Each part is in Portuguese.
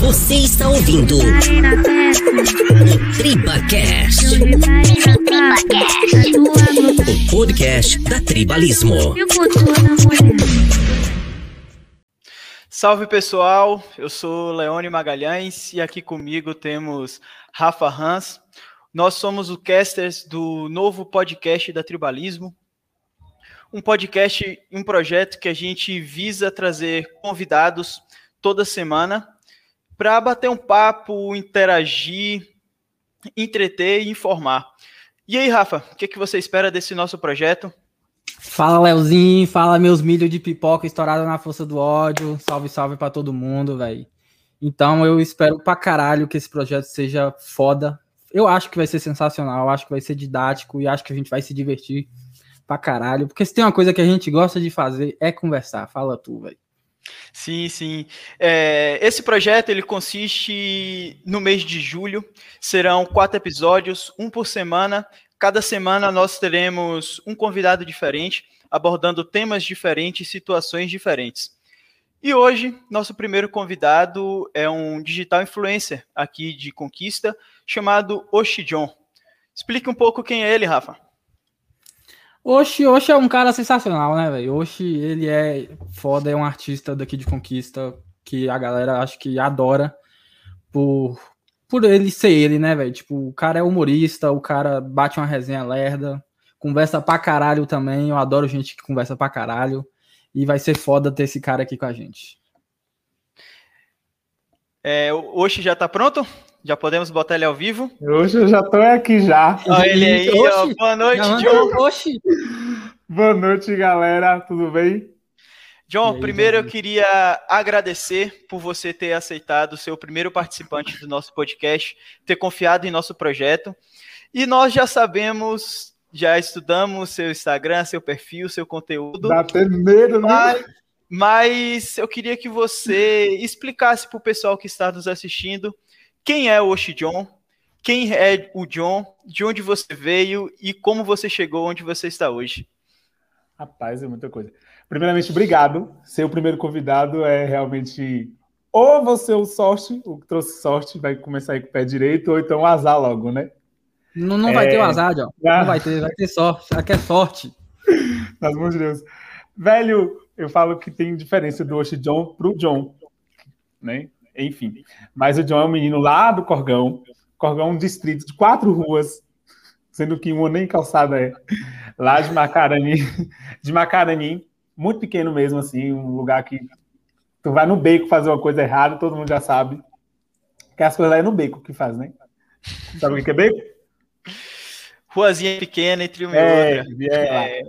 Você está ouvindo o TribaCast. O podcast da Tribalismo. Salve pessoal, eu sou Leone Magalhães e aqui comigo temos Rafa Hans. Nós somos o casters do novo podcast da Tribalismo, um podcast, um projeto que a gente visa trazer convidados toda semana para bater um papo, interagir, entreter e informar. E aí, Rafa, o que, que você espera desse nosso projeto? Fala, Leozinho, fala meus milho de pipoca estourado na força do ódio. Salve, salve para todo mundo, velho. Então eu espero pra caralho que esse projeto seja foda. Eu acho que vai ser sensacional, acho que vai ser didático e acho que a gente vai se divertir pra caralho. Porque se tem uma coisa que a gente gosta de fazer é conversar. Fala tu, velho. Sim, sim. É, esse projeto ele consiste no mês de julho. Serão quatro episódios, um por semana. Cada semana nós teremos um convidado diferente, abordando temas diferentes, situações diferentes. E hoje, nosso primeiro convidado é um digital influencer aqui de Conquista, chamado Oshi John. Explique um pouco quem é ele, Rafa. Oxi, Oxi é um cara sensacional, né, velho? Oxi, ele é foda, é um artista daqui de Conquista que a galera acho que adora por, por ele ser ele, né, velho? Tipo, o cara é humorista, o cara bate uma resenha lerda, conversa pra caralho também. Eu adoro gente que conversa pra caralho. E vai ser foda ter esse cara aqui com a gente. É, já tá pronto? Já podemos botar ele ao vivo? Hoje eu já tô aqui já. Olha ele aí, ó. Boa noite, John. Oxi. Boa noite, galera. Tudo bem? John, aí, primeiro eu queria agradecer por você ter aceitado ser o primeiro participante do nosso podcast, ter confiado em nosso projeto. E nós já sabemos, já estudamos seu Instagram, seu perfil, seu conteúdo. Dá até medo, né? Mas, mas eu queria que você explicasse para o pessoal que está nos assistindo quem é o Oshi John, quem é o John, de onde você veio e como você chegou onde você está hoje. Rapaz, é muita coisa. Primeiramente, obrigado. Ser o primeiro convidado é realmente. Ou você o sorte, o que trouxe sorte, vai começar aí com o pé direito, ou então azar logo, né? Não, não vai É. ter o azar, John. Ah. Não vai ter, vai ter sorte. Aqui é sorte. Nas mãos de Deus. Velho, eu falo que tem diferença do Oshi John pro John, né? Enfim. Mas o John é um menino lá do Corgão. Corgão é um distrito de quatro ruas, sendo que uma nem calçada é. Lá de Macarani, de Macarani, muito pequeno mesmo, assim, um lugar que tu vai no beco fazer uma coisa errada, todo mundo já sabe. Que as coisas lá é no beco que faz, né? Sabe o que é beco? Ruazinha pequena entre uma e É, outra. é,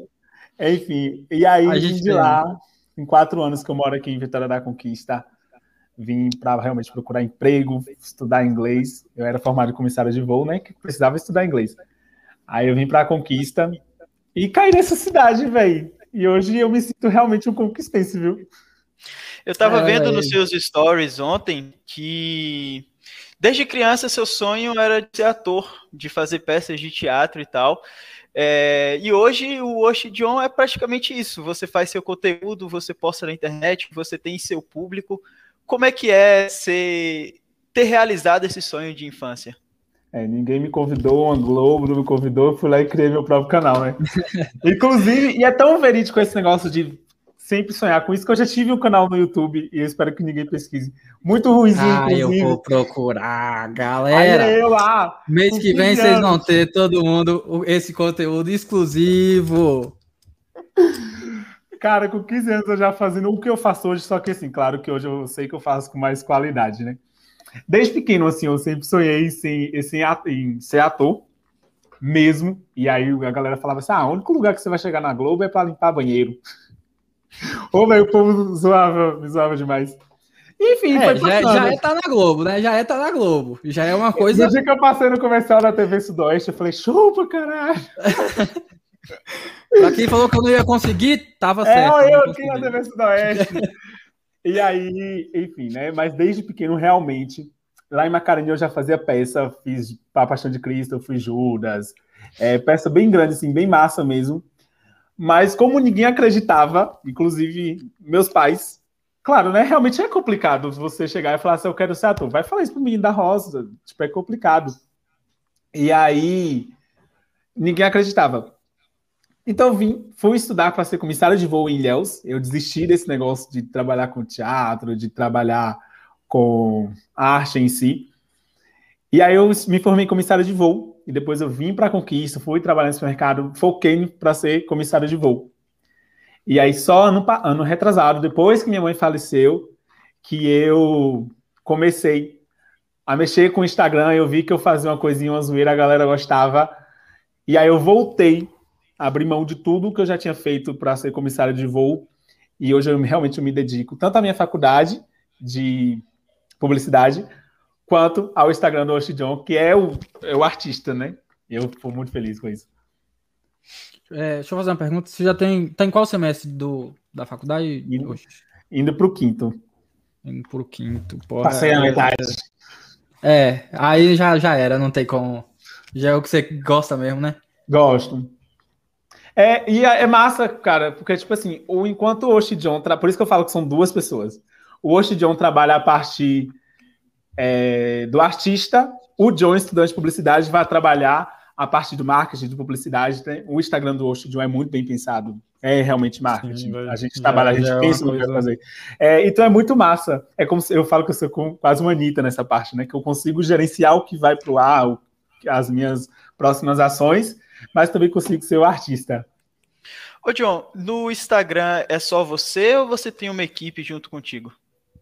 é. Enfim, e aí A gente de tem. lá, em quatro anos que eu moro aqui em Vitória da Conquista, vim para realmente procurar emprego, estudar inglês. Eu era formado em comissário de voo, né? Que precisava estudar inglês. Aí eu vim para a Conquista e caí nessa cidade, velho. E hoje eu me sinto realmente um conquistense, viu? Eu estava É, vendo é. nos seus stories ontem que desde criança seu sonho era de ser ator, de fazer peças de teatro e tal. É, e hoje o Oshi John é praticamente isso. Você faz seu conteúdo, você posta na internet, você tem seu público. Como é que é ser, ter realizado esse sonho de infância? É, ninguém me convidou, uma Globo não me convidou, eu fui lá e criei meu próprio canal, né? Inclusive, e é tão verídico esse negócio de sempre sonhar com isso que eu já tive um canal no YouTube e eu espero que ninguém pesquise. Muito ruimzinho, Ah, eu inclusive. vou procurar, Aí galera. eu lá, Mês que vem 15 vocês vão ter todo mundo o- esse conteúdo exclusivo. Cara, com 15 anos eu já fazendo o que eu faço hoje, só que assim, claro que hoje eu sei que eu faço com mais qualidade, né? Desde pequeno, assim, eu sempre sonhei em ser, em em ser ator mesmo. E aí a galera falava assim: ah, o único lugar que você vai chegar na Globo é pra limpar banheiro. Ô, velho, o povo zoava, me zoava demais. Enfim, É, foi já, passando. já é tá na Globo, né? Já é tá na Globo. Já é uma coisa. No dia que eu passei no comercial da TV Sudoeste, eu falei, chupa, caralho. Pra quem falou que eu não ia conseguir, tava É, certo. eu não aqui na. TV Sudoeste. e aí, enfim, né? Mas desde pequeno, realmente, lá em Macarani eu já fazia peça, fiz A Paixão de Cristo, eu fiz Judas, é, peça bem grande, assim, bem massa mesmo. Mas como ninguém acreditava, inclusive meus pais, Claro, né? Realmente é complicado você chegar e falar assim, eu quero ser ator. Vai falar isso pro menino da Rosa. Tipo, é complicado. E aí, ninguém acreditava. Então vim, fui estudar para ser comissário de voo em Ilhéus. Eu desisti desse negócio de trabalhar com teatro, de trabalhar com arte em si. E aí eu me formei comissário de voo e depois eu vim para Conquista, fui trabalhar nesse mercado, foquei para ser comissário de voo. E aí só ano, ano retrasado, depois que minha mãe faleceu, que eu comecei a mexer com o Instagram, eu vi que eu fazia uma coisinha, uma zoeira, a galera gostava. E aí eu voltei abrir mão de tudo que eu já tinha feito para ser comissário de voo. E hoje eu realmente me dedico tanto à minha faculdade de publicidade, quanto ao Instagram do John, que é o, é o artista, né? Eu estou muito feliz com isso. É, deixa eu fazer uma pergunta. Você já tem. Tá em qual semestre do, da faculdade? Indo, indo para o quinto. Indo para o quinto. Porra, Passei a metade. É, aí já, já era, não tem como. Já é o que você gosta mesmo, né? Gosto. É, e é, é massa, cara, porque, tipo assim, o, enquanto o Oshi John. Por isso que eu falo que são duas pessoas. O Oshi John trabalha a partir é, do artista, o John, estudante de publicidade, vai trabalhar a partir do marketing de publicidade. Né? O Instagram do Oshi John é muito bem pensado. É realmente marketing. Sim, a gente já, trabalha, a gente é pensa no que vai fazer. É, então é muito massa. É como se eu falo que eu sou quase uma Anitta nessa parte, né? Que eu consigo gerenciar o que vai para o ar, as minhas próximas ações mas também consigo ser o artista. Ô, John, no Instagram é só você ou você tem uma equipe junto contigo?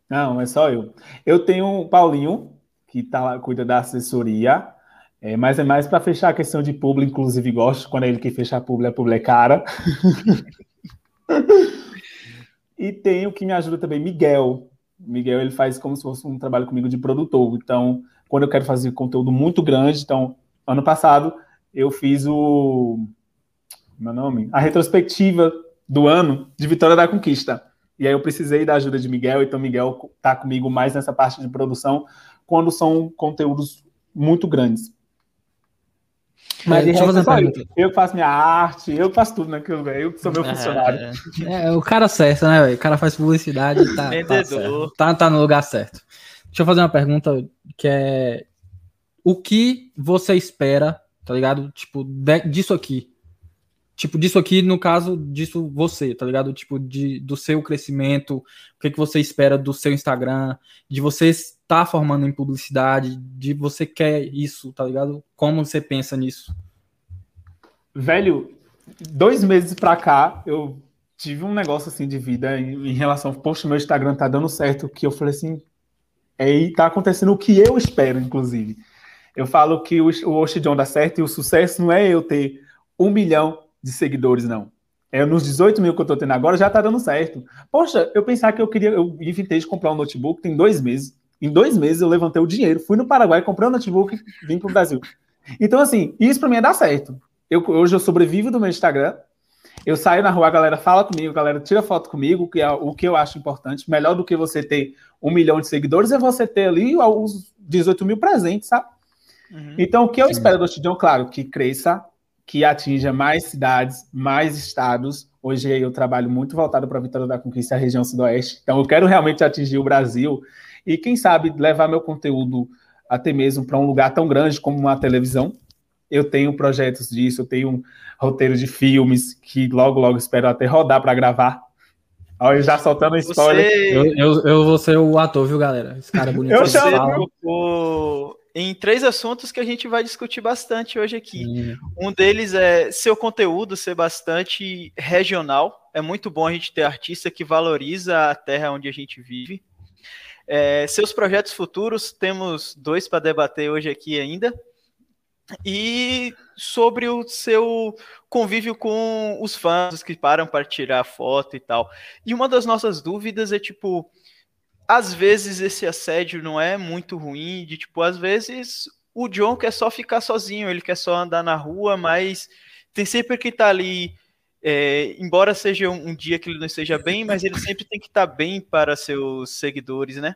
Não, é só eu. Eu tenho o Paulinho, que tá lá, cuida da assessoria, é, mas é mais para fechar a questão de público, inclusive gosto quando é ele que fecha a pública, a pública é cara. e tem o que me ajuda também, Miguel. Miguel, ele faz como se fosse um trabalho comigo de produtor. Então, quando eu quero fazer conteúdo muito grande, então, ano passado, eu fiz o. Meu nome? A retrospectiva do ano de Vitória da Conquista. E aí eu precisei da ajuda de Miguel, então Miguel tá comigo mais nessa parte de produção, quando são conteúdos muito grandes. Mas é, eu, eu faço minha arte, eu faço tudo, né? Eu, eu sou meu é, funcionário. É, é, o cara certo, né, véio? O cara faz publicidade e tá, tá, tá, tá no lugar certo. Deixa eu fazer uma pergunta que é o que você espera tá ligado? Tipo, de, disso aqui. Tipo, disso aqui, no caso, disso você, tá ligado? Tipo, de, do seu crescimento, o que, que você espera do seu Instagram, de você estar formando em publicidade, de você quer isso, tá ligado? Como você pensa nisso? Velho, dois meses pra cá, eu tive um negócio assim de vida em, em relação, poxa, meu Instagram tá dando certo, que eu falei assim, é, tá acontecendo o que eu espero, inclusive. Eu falo que o, o dá certo e o sucesso não é eu ter um milhão de seguidores, não. É nos 18 mil que eu tô tendo agora, já tá dando certo. Poxa, eu pensava que eu queria, eu inventei de comprar um notebook tem dois meses. Em dois meses eu levantei o dinheiro, fui no Paraguai, comprei um notebook e vim pro Brasil. Então, assim, isso para mim é dar certo. Eu, hoje eu sobrevivo do meu Instagram. Eu saio na rua, a galera fala comigo, a galera tira foto comigo, que é o que eu acho importante. Melhor do que você ter um milhão de seguidores é você ter ali os 18 mil presentes, sabe? Uhum. Então, o que eu Sim. espero do Oxidão, claro, que cresça, que atinja mais cidades, mais estados. Hoje eu trabalho muito voltado para a Vitória da Conquista, a região sudoeste. Então, eu quero realmente atingir o Brasil e, quem sabe, levar meu conteúdo até mesmo para um lugar tão grande como uma televisão. Eu tenho projetos disso, eu tenho um roteiro de filmes que logo, logo espero até rodar para gravar. Olha, já soltando a história. Você... Eu, eu, eu, vou ser o ator, viu, galera? Esse cara é bonito. Eu chamo em três assuntos que a gente vai discutir bastante hoje aqui. Sim. Um deles é seu conteúdo ser bastante regional. É muito bom a gente ter artista que valoriza a terra onde a gente vive. É, seus projetos futuros, temos dois para debater hoje aqui ainda. E sobre o seu convívio com os fãs que param para tirar foto e tal. E uma das nossas dúvidas é tipo às vezes esse assédio não é muito ruim, de tipo, às vezes o John quer só ficar sozinho, ele quer só andar na rua, mas tem sempre que estar tá ali, é, embora seja um, um, dia que ele não esteja bem, mas ele sempre tem que estar tá bem para seus seguidores, né?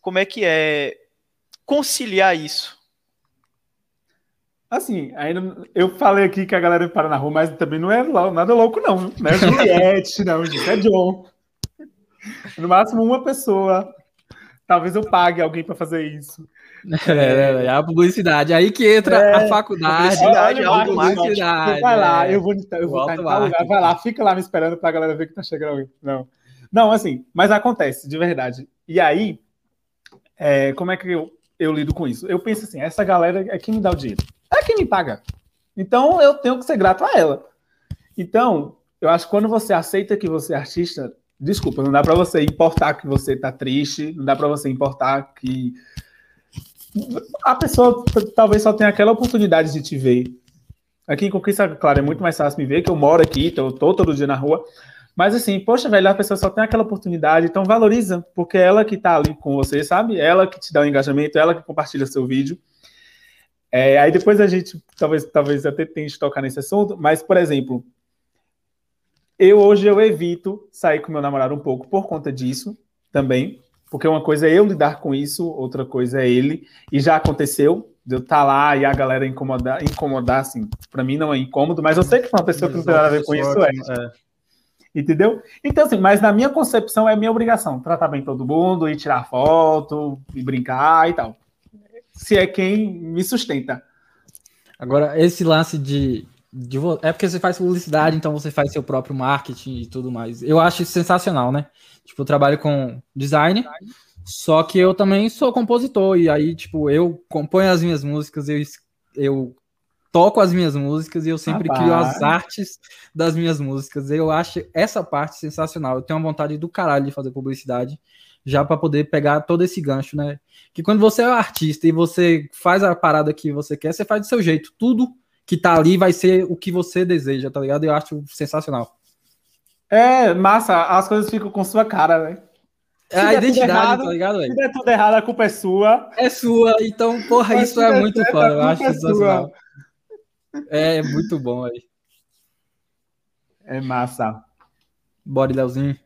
Como é que é conciliar isso? Assim, ainda eu falei aqui que a galera para na rua, mas também não é nada louco, não. Não é Juliette, não, gente, é John. No máximo uma pessoa. Talvez eu pague alguém para fazer isso. É, é, a publicidade. Aí que entra É, a faculdade. publicidade, a automarketing. publicidade, vai lá, é. eu vou, eu vou estar em tal lugar. Vai lá, fica lá me esperando pra galera ver que tá chegando alguém. Não. Não, assim, mas acontece, de verdade. E aí, é, como é que eu, eu lido com isso? Eu penso assim, essa galera é quem me dá o dinheiro. É quem me paga. Então eu tenho que ser grato a ela. Então, eu acho que quando você aceita que você é artista, desculpa, não dá pra você importar que você tá triste, não dá pra você importar que a pessoa talvez só tenha aquela oportunidade de te ver. Aqui em Conquista, claro, é muito mais fácil me ver, que eu moro aqui, eu tô todo dia na rua. Mas assim, poxa, velho, a pessoa só tem aquela oportunidade, então valoriza, porque é ela que tá ali com você, sabe? É Ela que te dá o engajamento, é ela que compartilha seu vídeo. É, aí depois a gente talvez, talvez até tente tocar nesse assunto, mas, por exemplo, eu hoje eu evito sair com meu namorado um pouco por conta disso também, porque uma coisa é eu lidar com isso, outra coisa é ele, e já aconteceu de eu estar lá e a galera incomodar, incomodar assim, pra mim não é incômodo, mas eu sei que pra uma pessoa que não tem nada a ver com isso é. Entendeu? Então, assim, mas na minha concepção é minha obrigação tratar bem todo mundo, e tirar foto, e brincar e tal. Se é quem me sustenta. Agora, esse lance de vo- É porque você faz publicidade, então você faz seu próprio marketing e tudo mais. Eu acho isso sensacional, né? Tipo, eu trabalho com design, só que eu também sou compositor, e aí, tipo, eu componho as minhas músicas, eu, eu toco as minhas músicas e eu sempre Rapaz. crio as artes das minhas músicas. Eu acho essa parte sensacional. Eu tenho uma vontade do caralho de fazer publicidade, já para poder pegar todo esse gancho, né? Que quando você é um artista e você faz a parada que você quer, você faz do seu jeito. Tudo que tá ali vai ser o que você deseja, tá ligado? Eu acho sensacional. É, massa, as coisas ficam com sua cara, né? É a identidade, errado, tá ligado, Se velho? der tudo errado, a culpa é sua. É sua, então, porra, Mas isso se é muito certo, foda. Eu acho é sensacional. É muito bom aí. É massa. Bora, Leozinho.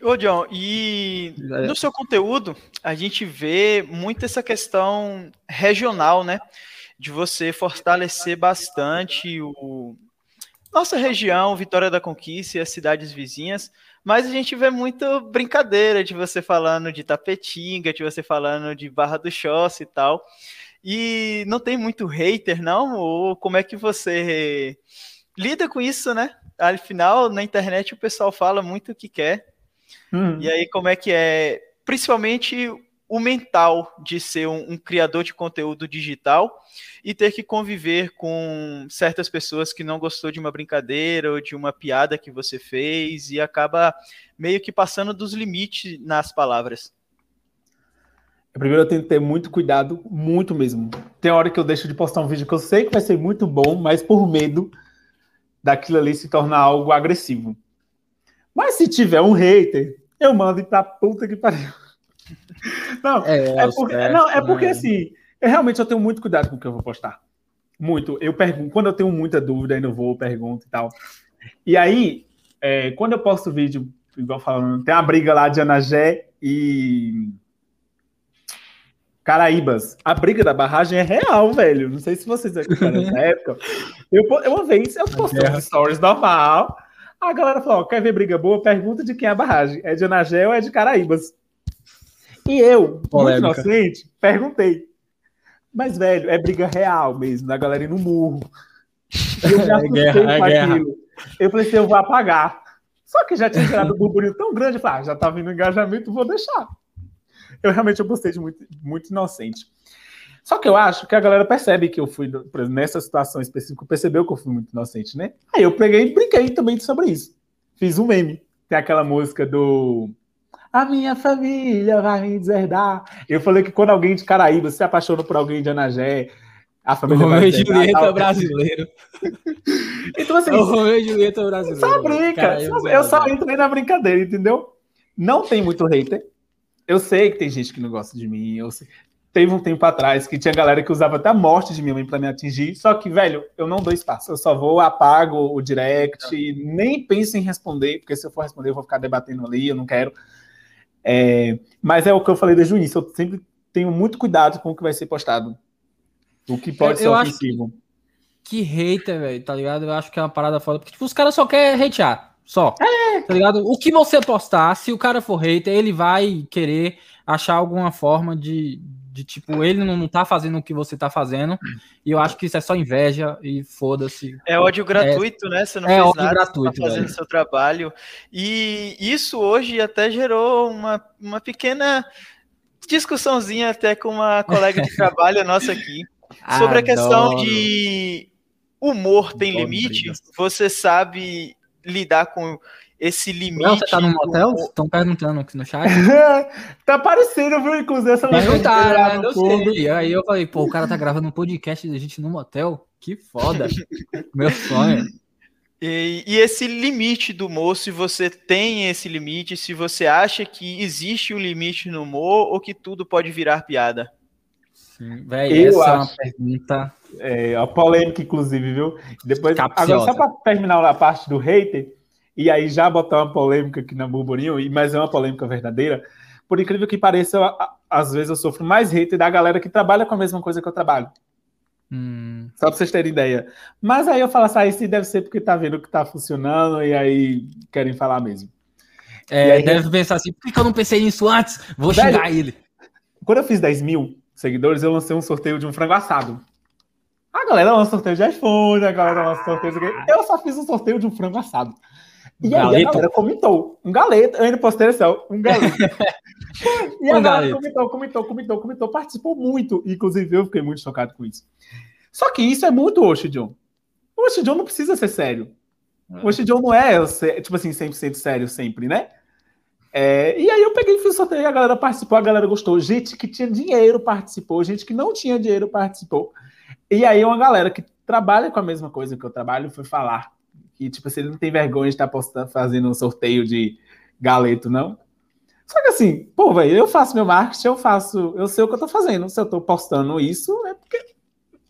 Ô, John, e É. no seu conteúdo, a gente vê muito essa questão regional, né? De você fortalecer bastante o nossa região, Vitória da Conquista e as cidades vizinhas, mas a gente vê muito brincadeira de você falando de Tapetinga, de você falando de Barra do Choça e tal. E não tem muito hater, não? Ou como é que você lida com isso, né? Afinal, na internet o pessoal fala muito o que quer. Hum. E aí, como é que é, principalmente o mental de ser um, um criador de conteúdo digital e ter que conviver com certas pessoas que não gostou de uma brincadeira ou de uma piada que você fez e acaba meio que passando dos limites nas palavras. Primeiro eu tenho que ter muito cuidado, muito mesmo. Tem hora que eu deixo de postar um vídeo que eu sei que vai ser muito bom, mas por medo daquilo ali se tornar algo agressivo. Mas se tiver um hater, eu mando ir pra puta que pariu. Não, É, é porque, certo, não, é porque né? assim, eu realmente eu tenho muito cuidado com o que eu vou postar. Muito. Eu pergunto, quando eu tenho muita dúvida, ainda vou, pergunto e tal. E aí, é, quando eu posto vídeo, igual falando, tem uma briga lá de Anagé e Caraíbas. A briga da barragem é real, velho. Não sei se vocês acompanham nessa época. Eu, uma vez eu postei uns stories normal. A galera falou: ó, quer ver briga boa? Pergunta de quem é a barragem. É de Anagé ou é de Caraíbas? E eu, Polêmica. muito inocente, perguntei. Mas, velho, é briga real mesmo, da galera no murro. Eu me É guerra, é com guerra. aquilo. Eu falei assim, eu vou apagar. Só que já tinha gerado um burburinho tão grande, eu falei, ah, já tá vindo engajamento, vou deixar. Eu realmente eu postei de muito, muito inocente. Só que eu acho que a galera percebe que eu fui, exemplo, nessa situação específica, percebeu que eu fui muito inocente, né? Aí eu peguei e brinquei também sobre isso. Fiz um meme. Tem aquela música do A minha família vai me deserdar. Eu falei que quando alguém de Caraíba se apaixona por alguém de Anagé, a família Romeu vai e deserdar. Julieta tal. brasileiro. Então, assim, É o Romeu e Julieta brasileiro. só brinca. Cara, só- eu só entrei na brincadeira, entendeu? Não tem muito hater. Eu sei que tem gente que não gosta de mim. Eu sei- Teve um tempo atrás que tinha galera que usava até a morte de minha mãe pra me atingir. Só que, velho, eu não dou espaço. Eu só vou, apago o direct, nem penso em responder, porque se eu for responder, eu vou ficar debatendo ali, eu não quero. É, mas é o que eu falei desde o início. Eu sempre tenho muito cuidado com o que vai ser postado. O que pode Eu- ser eu ofensivo. Que hater, velho, tá ligado? Eu acho que é uma parada foda. Porque, tipo, os caras só querem hatear. Só. É. Tá ligado? O que você postar, se o cara for hater, ele vai querer achar alguma forma de, de tipo, ele não, não tá fazendo o que você tá fazendo. E eu acho que isso é só inveja e foda-se. É ódio gratuito, é, né? Você não é fez ódio nada, gratuito, tá fazendo velho. seu trabalho. E isso hoje até gerou uma, uma pequena discussãozinha até com uma colega de trabalho nossa aqui. Sobre Adoro. a questão de humor tem limite. Você sabe lidar com esse limite. Não, você tá no motel? Estão perguntando aqui no chat. tá parecendo, viu? Inclusive, essa Perguntaram, né? Eu sei. Aí eu falei, pô, o cara tá gravando um podcast da gente no motel? Que foda. Meu sonho. E, e, esse limite do humor, se você tem esse limite, se você acha que existe um limite no humor ou que tudo pode virar piada? Sim, véi, essa acho. é uma pergunta. É, a polêmica, inclusive, viu? Depois, agora, só para terminar a parte do hater, e aí já botar uma polêmica aqui na burburinho, mas é uma polêmica verdadeira. Por incrível que pareça, eu, às vezes eu sofro mais hater da galera que trabalha com a mesma coisa que eu trabalho. Hum. Só pra vocês terem ideia. Mas aí eu falo assim, ah, isso deve ser porque tá vendo que tá funcionando e aí querem falar mesmo. É, aí, deve pensar assim, por que eu não pensei nisso antes? Vou velho, xingar ele. Quando eu fiz 10 mil seguidores, eu lancei um sorteio de um frango assado. A galera lança sorteio de iPhone, a galera lança sorteio de... Eu só fiz um sorteio de um frango assado. E aí a galera comentou. Um galeto. Eu ainda postei assim, um galeto. e a um galera comentou, comentou, comentou, comentou. Participou muito. Inclusive, eu fiquei muito chocado com isso. Só que isso é muito John. O John não precisa ser sério. O Oshi John não é, tipo assim, 100% sério sempre, né? É, e aí eu peguei e fiz sorteio, a galera participou, a galera gostou. Gente que tinha dinheiro participou, gente que não tinha dinheiro participou. E aí uma galera que trabalha com a mesma coisa que eu trabalho foi falar que, tipo, você não tem vergonha de estar postando, fazendo um sorteio de galeto, não. Só que assim, pô, velho, eu faço meu marketing, eu faço, eu sei o que eu tô fazendo. Se eu tô postando isso, é porque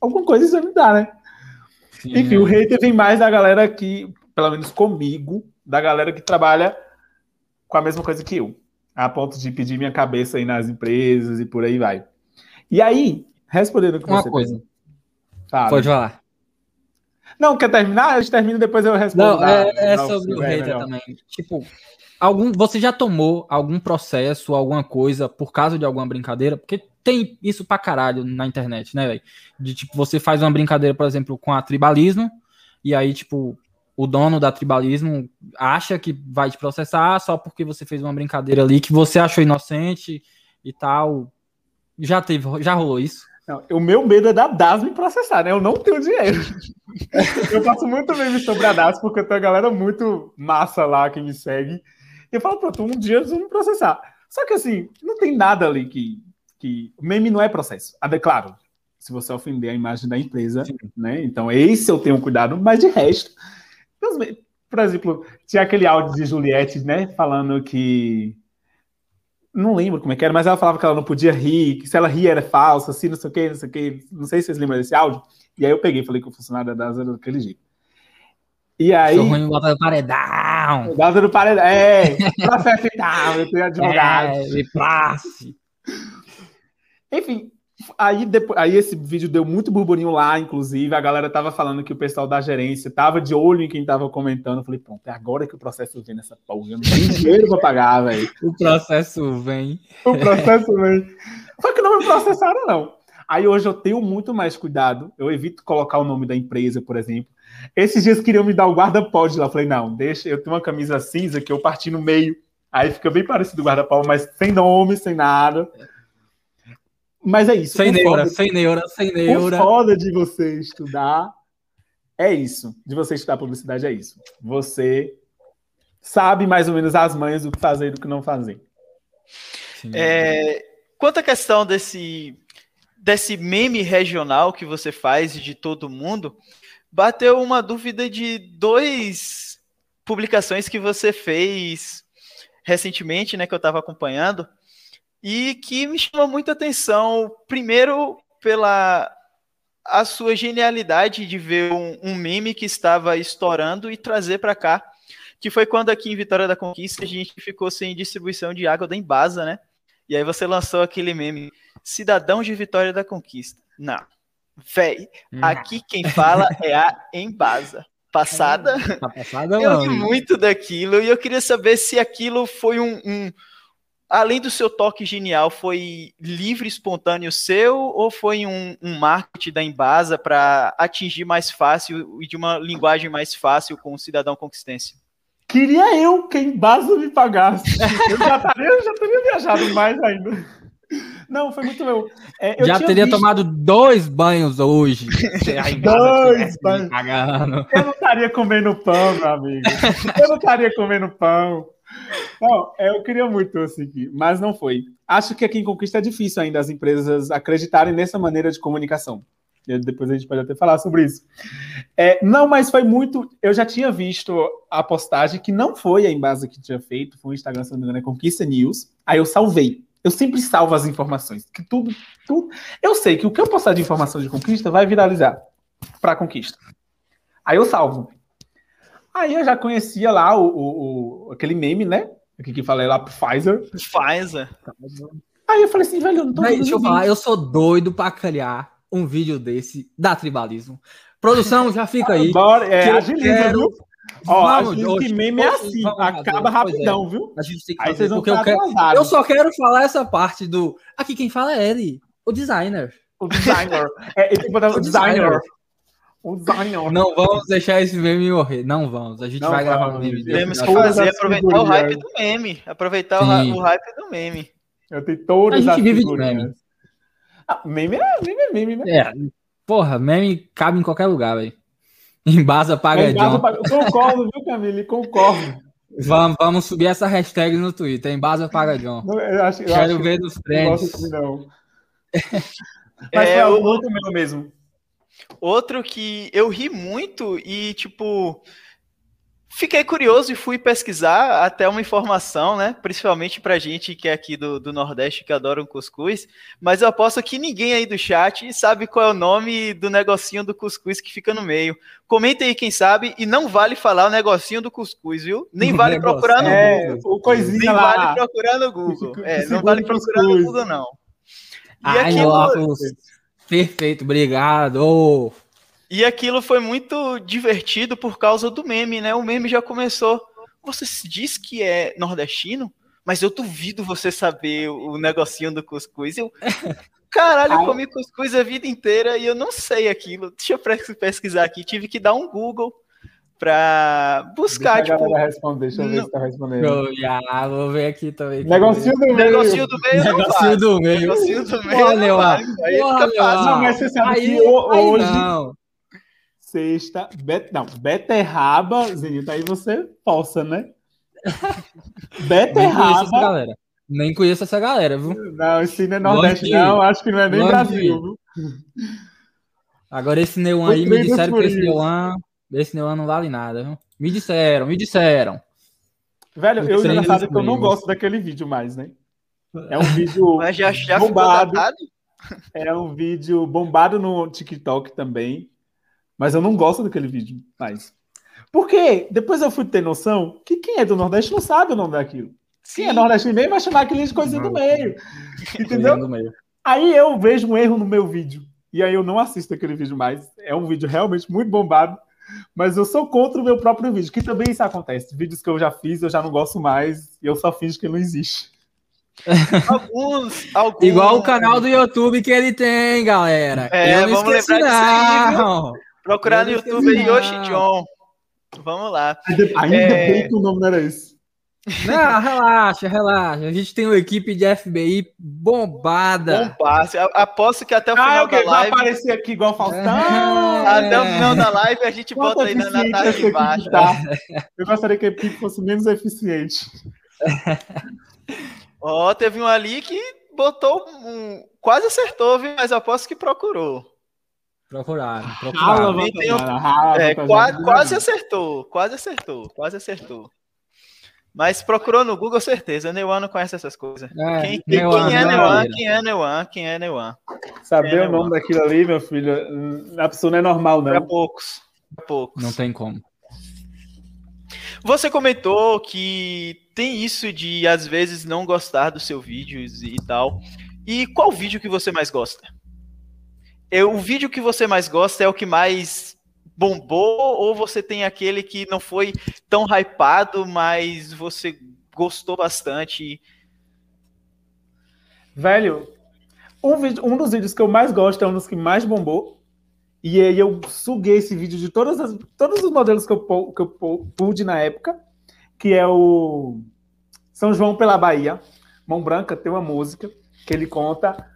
alguma coisa isso vai me dar, né? Sim. Enfim, o hater vem mais da galera que, pelo menos comigo, da galera que trabalha com a mesma coisa que eu. A ponto de pedir minha cabeça aí nas empresas e por aí vai. E aí, respondendo o que Uma você coisa. Pode falar. Não, quer terminar? A gente termina depois eu respondo. Não, é, é sobre o hater também. Tipo, algum, você já tomou algum processo, alguma coisa por causa de alguma brincadeira? Porque tem isso pra caralho na internet, né, velho? De tipo, você faz uma brincadeira, por exemplo, com a tribalismo, e aí, tipo, o dono da tribalismo acha que vai te processar só porque você fez uma brincadeira ali que você achou inocente e tal. Já teve, já rolou isso? Não, o meu medo é da DAS me processar, né? Eu não tenho dinheiro. eu faço muito meme sobre a DAS porque tem uma galera muito massa lá que me segue. E eu falo, pronto, um dia eles vão me processar. Só que assim, não tem nada ali que. que... Meme não é processo. Ah, claro, se você ofender a imagem da empresa, Sim. né? Então, esse eu tenho cuidado, mas de resto. Por exemplo, tinha aquele áudio de Juliette, né? Falando que não lembro como é que era, mas ela falava que ela não podia rir, que se ela ria era falsa, assim, não sei o que, não sei o que. Não sei se vocês lembram desse áudio. E aí eu peguei e falei que o funcionário da DAS era daquele jeito. E aí. Sou ruim bota no paredão. Bota no paredão. É, processo e tal, eu tenho advogado. É, de praxe. Enfim, Aí, depois, aí esse vídeo deu muito burburinho lá, inclusive. A galera tava falando que o pessoal da gerência tava de olho em quem tava comentando. Eu falei, pronto, é agora que o processo vem nessa porra. Eu não tenho dinheiro pra pagar, velho. O processo vem. O processo vem. Só que não me processaram, não. Aí hoje eu tenho muito mais cuidado. Eu evito colocar o nome da empresa, por exemplo. Esses dias queriam me dar o guarda-pó de lá. Eu falei, não, deixa. Eu tenho uma camisa cinza que eu parti no meio. Aí fica bem parecido o guarda-pó, mas sem nome, sem nada. Mas é isso. Sem neura, sem neura, sem neura. O foda de você estudar é isso. De você estudar publicidade é isso. Você sabe mais ou menos as manhas do que fazer e do que não fazer. É, quanto à questão desse, desse meme regional que você faz de todo mundo, bateu uma dúvida de dois publicações que você fez recentemente, né, que eu estava acompanhando e que me chamou muita atenção. Primeiro, pela a sua genialidade de ver um, um meme que estava estourando e trazer para cá, que foi quando aqui em Vitória da Conquista a gente ficou sem distribuição de água da Embasa, né? E aí você lançou aquele meme, Cidadão de Vitória da Conquista. Não. Véi, hum. aqui quem fala é a Embasa. passada. Tá passada, Eu não. muito daquilo e eu queria saber se aquilo foi um, um- Além do seu toque genial, foi livre, espontâneo seu ou foi um, um marketing da Embasa para atingir mais fácil e de uma linguagem mais fácil com o cidadão conquistense? Queria eu que a Embasa me pagasse. Eu já, estaria, eu já teria viajado mais ainda. Não, foi muito meu. É, eu Já tinha teria visto- tomado dois banhos hoje. Dois banhos. Pagando. Eu não estaria comendo pão, meu amigo. Eu não estaria comendo pão. Não, é, eu queria muito assim, mas não foi. Acho que aqui em Conquista é difícil ainda as empresas acreditarem nessa maneira de comunicação. Depois a gente pode até falar sobre isso. É, não, mas foi muito. Eu já tinha visto a postagem que não foi a Embasa que tinha feito, foi o Instagram, se não me engano, é Conquista News. Aí eu salvei. Eu sempre salvo as informações. Que tudo, tudo. Eu sei que o que eu postar de informação de conquista vai viralizar para conquista. Aí eu salvo. Aí eu já conhecia lá o, o- o- aquele meme, né? Aqui que falei lá pro Pfizer. Pfizer. Aí eu falei assim, velho, eu não tô fazendo deixa eu falar, eu sou doido pra criar um vídeo desse da tribalismo. Produção, já fica aí. Bora, é, que agiliza, quero- viu? Ó, Vamos, que meme é assim, fazer, acaba é. rapidão, viu? A gente tem que Aí fazer, vocês vão porque eu quero. Eu só quero falar essa parte do. Aqui quem fala é ele, o designer. O designer. É, ele que o O designer. O. Não vamos deixar esse meme morrer. Não vamos. A gente Não vai gravar um vamos, meme. Temos que fazer, aproveitar o hype do meme. Aproveitar o, ra- Sim. o hype do meme. Eu tenho todas A gente as vive de meme. Ah, meme é meme, é meme, né? É, porra, meme cabe em qualquer lugar, velho. Embasa paga Em casa, John. eu Concordo, viu, Camille? Concordo. Vamos, vamos subir essa hashtag no Twitter. Embasa paga John. Não, Eu acho, eu Quero acho ver que não gosto trends. não. Mas É, foi o- muito meu mesmo. Outro que eu ri muito e, tipo, fiquei curioso e fui pesquisar até uma informação, né? Principalmente pra gente que é aqui do, do Nordeste que adora um cuscuz. Mas eu aposto que ninguém aí do chat sabe qual é o nome do negocinho do cuscuz que fica no meio. Comenta aí quem sabe e não vale falar o negocinho do cuscuz, viu? Nem vale procurar no É, Google. o coisinha Nem lá. vale procurar no Google. É, não vale procurar no. Google, não. E Ai, aquilo- meu óculos. Perfeito, obrigado. E aquilo foi muito divertido por causa do meme, né? O meme já começou. Você se diz que é nordestino, mas eu duvido você saber o negocinho do cuscuz. Eu, caralho, eu comi cuscuz a vida inteira e eu não sei aquilo. Deixa eu pesquisar aqui. Tive que dar um Google pra buscar, Deixa tipo, responder, deixa eu ver não- se tá respondendo. Eu já vou ver aqui também. Negocinho do meio. negocinho do meio não Negocinho do meio. Negocinho do meio não Leoa. vale. Aí fica fácil. Não, mas você sabe Aí, que hoje, não. sexta, bet, não, beterraba, Zenita, aí você possa, né? Nem conheço essa Beterraba, galera. Nem conheço essa galera, viu? não, isso não é Nordeste, Longe não, acho que não é nem longe Brasil, viu? Agora esse Neuan aí, me disseram que esse. Neuan, esse Neuan não vale nada, viu? Me disseram, me disseram. Velho, eu já sabe que eu não gosto daquele vídeo mais, né? É um vídeo, Mas já, já Bombado. é um vídeo bombado no TikTok também, mas eu não gosto daquele vídeo mais. Porque depois eu fui ter noção que quem é do Nordeste não sabe o nome daquilo. Quem é Sim. nordestino nem vai chamar aquele de coisinha do meio. Entendeu? No meio. Aí eu vejo um erro no meu vídeo. E aí eu não assisto aquele vídeo mais. É um vídeo realmente muito bombado. Mas eu sou contra o meu próprio vídeo, que também isso acontece. Vídeos que eu já fiz, eu já não gosto mais. E eu só finjo que não existe. Alguns, alguns. Igual o canal do YouTube que ele tem, galera. É, Eu não vamos esqueci, lembrar disso aí, viu? não. Procurar no Eu não YouTube aí, Yoshi não. John. Vamos lá. Ainda É. bem que o nome não era esse. Não, relaxa, relaxa. A gente tem uma equipe de FBI bombada. A- Aposto que até o Ah, final é o quê? da Vai live. aparecer aqui igual Faustão. É. Até o final da live a gente Quanto bota aí na, na eficiente tela essa de baixo. tá? Eu gostaria que a equipe fosse menos eficiente. Ó, teve um ali que botou um. Quase acertou, viu? Mas aposto que procurou. Procuraram, Rala, procuraram. Tem um- rala, É, qua- jogando. quase acertou. Quase acertou. Quase acertou. Mas procurou no Google, certeza. Neuan não conhece essas coisas. É, Quem, Neuan, quem é Neuan. Quem é Neuan? Quem é Neuan? Saber É, o nome daquilo ali, meu filho, a pessoa não é normal, Para não. poucos. Para poucos. Não tem como. Você comentou que tem isso de às vezes não gostar dos seus vídeos e tal. E qual vídeo que você mais gosta? É, o vídeo que você mais gosta é o que mais bombou ou você tem aquele que não foi tão hypado, mas você gostou bastante? Velho, um, vídeo, um dos vídeos que eu mais gosto é um dos que mais bombou. E aí eu suguei esse vídeo de todas as, todos os modelos que eu, que eu pude na época, que é o São João pela Bahia. Mão Branca tem uma música que ele conta.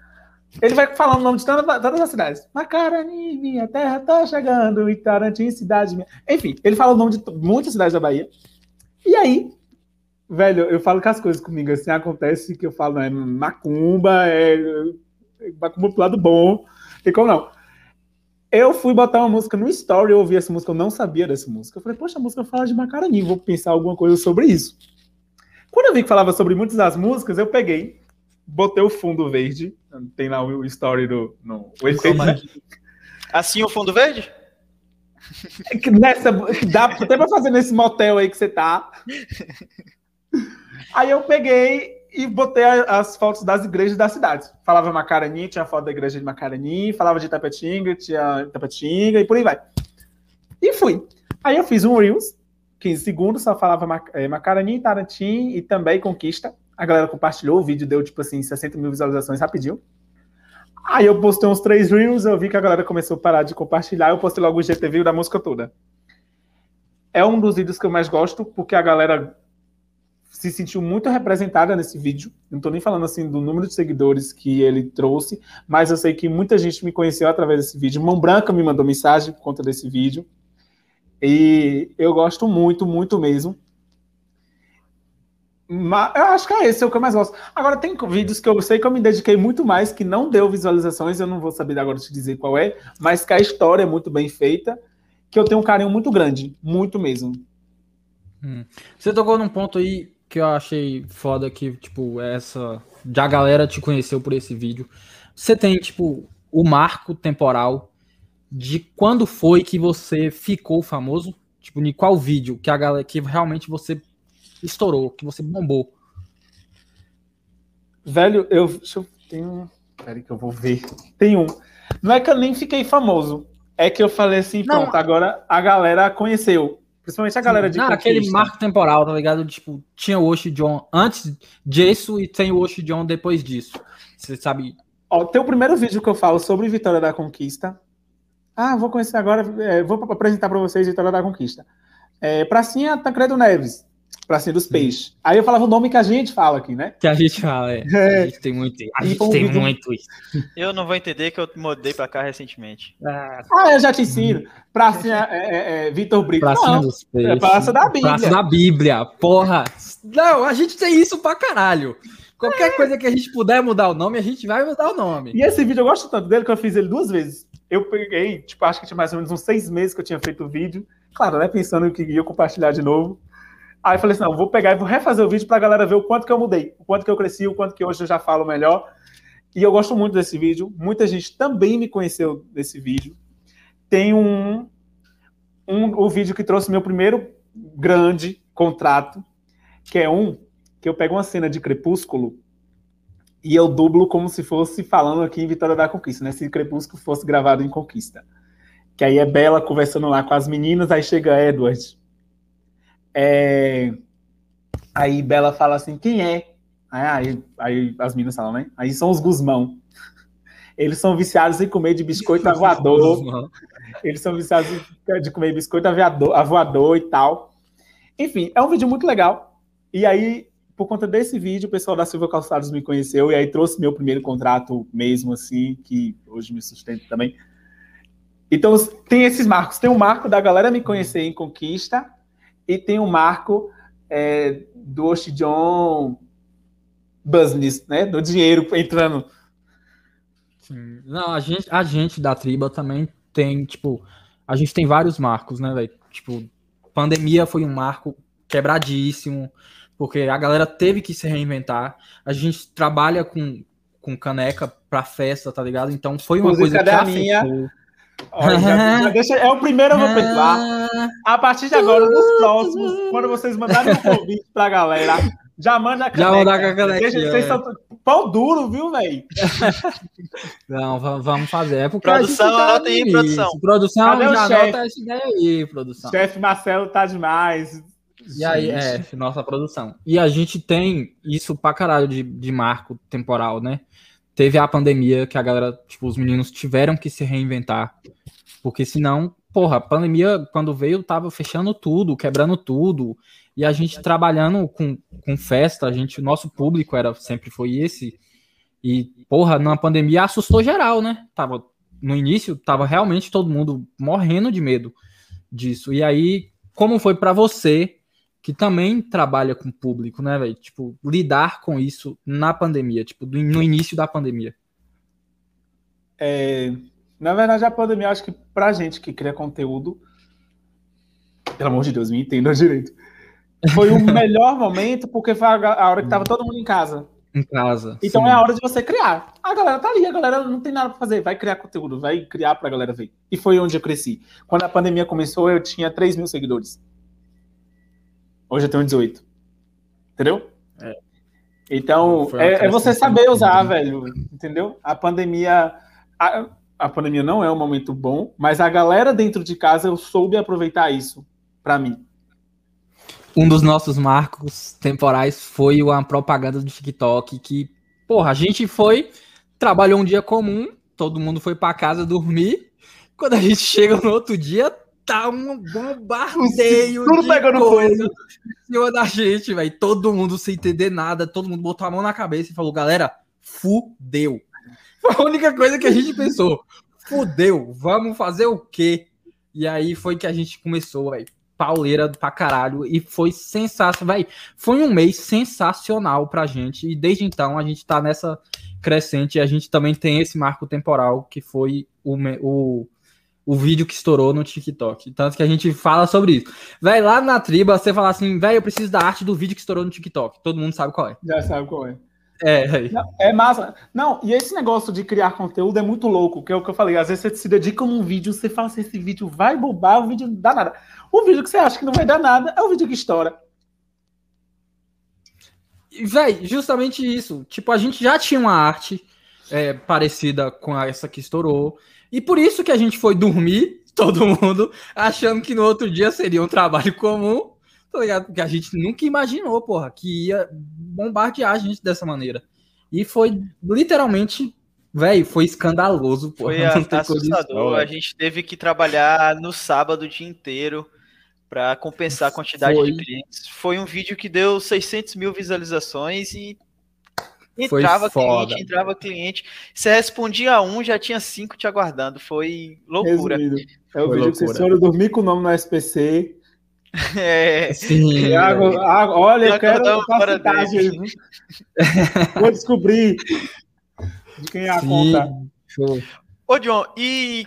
Ele vai falando o nome de todas, as cidades. Macarani, minha terra tá chegando, Itarantim, cidade minha. Enfim, ele fala o nome de muitas cidades da Bahia. E aí, velho, eu falo que as coisas comigo assim acontece que eu falo, é macumba, é, é macumba pro lado bom. E como não? Eu fui botar uma música no story, eu ouvi essa música, eu não sabia dessa música. Eu falei, poxa, a música fala de Macarani, vou pensar alguma coisa sobre isso. Quando eu vi que falava sobre muitas das músicas, eu peguei, botei o fundo verde, tem lá o story do. No, o efeito, né? Assim o fundo verde? É nessa, dá até pra fazer nesse motel aí que você tá. Aí eu peguei e botei as fotos das igrejas das cidades. Falava Macarani, tinha foto da igreja de Macarani, falava de Tapetinga, tinha Tapetinga e por aí vai. E fui. Aí eu fiz um Reels, 15 segundos, só falava é, Macarani, Tarantim e também Conquista. A galera compartilhou, o vídeo deu tipo assim 60 mil visualizações rapidinho. Aí eu postei uns três Reels, eu vi que a galera começou a parar de compartilhar, eu postei logo o GTV da música toda. É um dos vídeos que eu mais gosto, porque a galera se sentiu muito representada nesse vídeo. Não estou nem falando assim do número de seguidores que ele trouxe, mas eu sei que muita gente me conheceu através desse vídeo. Mão Branca me mandou mensagem por conta desse vídeo. E eu gosto muito, muito mesmo. Mas eu acho que é esse é o que eu mais gosto. Agora, tem vídeos que eu sei que eu me dediquei muito mais, que não deu visualizações, eu não vou saber agora te dizer qual é, mas que a história é muito bem feita, que eu tenho um carinho muito grande, muito mesmo. Hum. Você tocou num ponto aí que eu achei foda que, tipo, essa. Já a galera te conheceu por esse vídeo. Você tem, tipo, o marco temporal de quando foi que você ficou famoso? Tipo, em qual vídeo que a galera que realmente você estourou, que você bombou? Velho, eu. Deixa eu. Tem Peraí que eu vou ver. Tem um. Não é que eu nem fiquei famoso. É que eu falei assim, Não. pronto, agora a galera conheceu. Principalmente a galera de. Não, aquele marco temporal, tá ligado? Tipo, tinha o Oshi John antes disso e tem o Oshi John depois disso. Você sabe. Ó, tem o primeiro vídeo que eu falo sobre Vitória da Conquista. Ah, vou conhecer agora, é, vou apresentar para vocês Vitória da Conquista. É, Pracinha Tancredo Neves. Pracinha dos Peixes. Aí eu falava o nome que a gente fala aqui, né? Que a gente fala, é. é. A gente tem muito, a gente tem vídeo... muito isso. Eu não vou entender que eu mudei pra cá recentemente. Ah, ah eu já te ensino. Pracinha é, é, é Vitor Brito. Pracinha não, dos Peixes. É Praça da Bíblia. Praça da Bíblia, porra. Não, a gente tem isso pra caralho. Qualquer é. coisa que a gente puder mudar o nome, a gente vai mudar o nome. E esse vídeo eu gosto tanto dele que eu fiz ele duas vezes. Eu peguei, tipo, acho que tinha mais ou menos uns seis meses que eu tinha feito o vídeo. Claro, né? Pensando que ia compartilhar de novo. Aí eu falei assim: não, vou pegar e vou refazer o vídeo para a galera ver o quanto que eu mudei, o quanto que eu cresci, o quanto que hoje eu já falo melhor. E eu gosto muito desse vídeo. Muita gente também me conheceu desse vídeo. Tem um, um o vídeo que trouxe meu primeiro grande contrato, que é um que eu pego uma cena de Crepúsculo e eu dublo como se fosse falando aqui em Vitória da Conquista, né? Se Crepúsculo fosse gravado em Conquista. Que aí é Bela conversando lá com as meninas, aí chega Edward é... Aí Bela fala assim, quem é? Aí, aí, as meninas falam, né? Aí são os Guzmão. Eles são viciados em comer de biscoito avoador. Eles são viciados de comer biscoito avoador, e tal. Enfim, é um vídeo muito legal. E aí, por conta desse vídeo, o pessoal da Silva Calçados me conheceu e aí trouxe meu primeiro contrato mesmo, assim, que hoje me sustenta também. Então, tem esses marcos. Tem o marco da galera me conhecer em Conquista, e tem o marco é, do John Business, né? Do dinheiro entrando. Sim. Não, a gente, a gente da Triba também tem, tipo, a gente tem vários marcos, né, velho? Tipo, pandemia foi um marco quebradíssimo, porque a galera teve que se reinventar. A gente trabalha com, com caneca pra festa, tá ligado? Então foi uma coisa que afetou. Minha Olha, já, já deixa, é o primeiro eu vou perdoar. A partir de agora, nos próximos, quando vocês mandarem um convite pra galera, Já manda a Já manda a caneca, Deixa, é. vocês são pão duro, viu, velho? Não, va- vamos fazer. É porque Produção, tá anota aí, produção. Produção, Cadê o já chefe? anota essa ideia aí, produção. Chefe Marcelo tá demais. E aí, é, nossa produção. E a gente tem isso pra caralho de, de marco temporal, né? Teve a pandemia que a galera, tipo, os meninos tiveram que se reinventar. Porque senão, porra, a pandemia, quando veio, tava fechando tudo, quebrando tudo. E a gente trabalhando com, com festa, a gente, o nosso público era sempre foi esse. E, porra, na pandemia assustou geral, né? Tava, no início, tava realmente todo mundo morrendo de medo disso. E aí, como foi pra você que também trabalha com público, né, velho? Tipo, lidar com isso na pandemia, tipo, do- no início da pandemia. É, na verdade, a pandemia, acho que pra gente que cria conteúdo, pelo amor de Deus, me entenda direito. Foi o melhor momento porque foi a a hora que tava todo mundo em casa. Em casa. Então sim. é a hora de você criar. A galera tá ali, a galera não tem nada pra fazer. Vai criar conteúdo, vai criar pra galera ver. E foi onde eu cresci. Quando a pandemia começou, eu tinha 3 mil seguidores. Hoje eu tenho 18. Entendeu? É. Então, é, é você saber usar, velho. Entendeu? A pandemia. A, a pandemia não é um momento bom, mas a galera dentro de casa eu soube aproveitar isso pra mim. Um dos nossos marcos temporais foi uma propaganda do TikTok que, porra, a gente foi, trabalhou um dia comum, todo mundo foi pra casa dormir. Quando a gente chega no outro dia, tá um bombardeio Tudo de pegando coisa em cima da gente, velho. Todo mundo sem entender nada, todo mundo botou a mão na cabeça e falou, galera, fudeu. Foi a única coisa que a gente pensou. Fudeu, vamos fazer o quê? E aí foi que a gente começou, velho. Pauleira pra caralho. E foi sensacional, velho. Foi um mês sensacional pra gente. E desde então a gente tá nessa crescente. E a gente também tem esse marco temporal que foi o, o, o vídeo que estourou no TikTok. Tanto que a gente fala sobre isso. Véi, lá na triba, você fala assim, véi, eu preciso da arte do vídeo que estourou no TikTok. Todo mundo sabe qual é. Já sabe qual é. É. Não, é massa. Não, e esse negócio de criar conteúdo é muito louco, que é o que eu falei. Às vezes você se dedica num vídeo, você fala assim, esse vídeo vai bombar, o vídeo não dá nada. O vídeo que você acha que não vai dar nada é o vídeo que estoura. Véi, justamente isso. Tipo, a gente já tinha uma arte é, parecida com essa que estourou. E por isso que a gente foi dormir, todo mundo, achando que no outro dia seria um trabalho comum, tá ligado? Porque a gente nunca imaginou, porra, que ia bombardear a gente dessa maneira. E foi literalmente, velho, foi escandaloso, porra. Foi assustador. A gente teve que trabalhar no sábado o dia inteiro para compensar a quantidade Foi. de clientes. Foi um vídeo que deu 600 mil visualizações e entrava foda. cliente, entrava cliente. Você respondia a um, já tinha cinco te aguardando. Foi loucura. Resumido. É o Foi vídeo que vocês loucura. foram dormir com o nome no SPC. É, Sim, olha, eu quero viu? Vou descobrir de quem é a Sim. conta. Show. Ô, John, e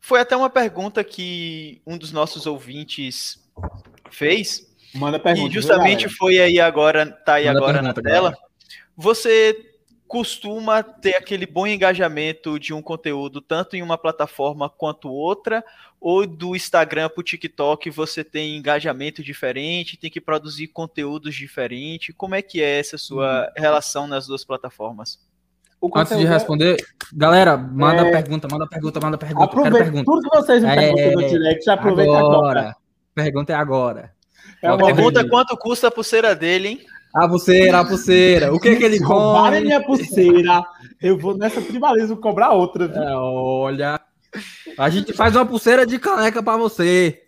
foi até uma pergunta que um dos nossos ouvintes fez. Manda pergunta. e justamente foi aí agora, tá aí Manda agora na tela. galera. Você costuma ter aquele bom engajamento de um conteúdo tanto em uma plataforma quanto outra, ou do Instagram para o TikTok você tem engajamento diferente, tem que produzir conteúdos diferentes? Como é que é essa sua relação nas duas plataformas? O Antes de é- responder, galera, manda É. pergunta, manda pergunta, manda pergunta. Aproveita pergunta. tudo que vocês me É, perguntam no direct, aproveita agora. Agora. Pergunta é agora. É. Pergunta quanto custa a pulseira dele, hein? A pulseira, a pulseira. O que que ele come? minha pulseira, eu vou nessa tribalismo cobrar outra. viu? É, olha. A gente faz uma pulseira de caneca pra você.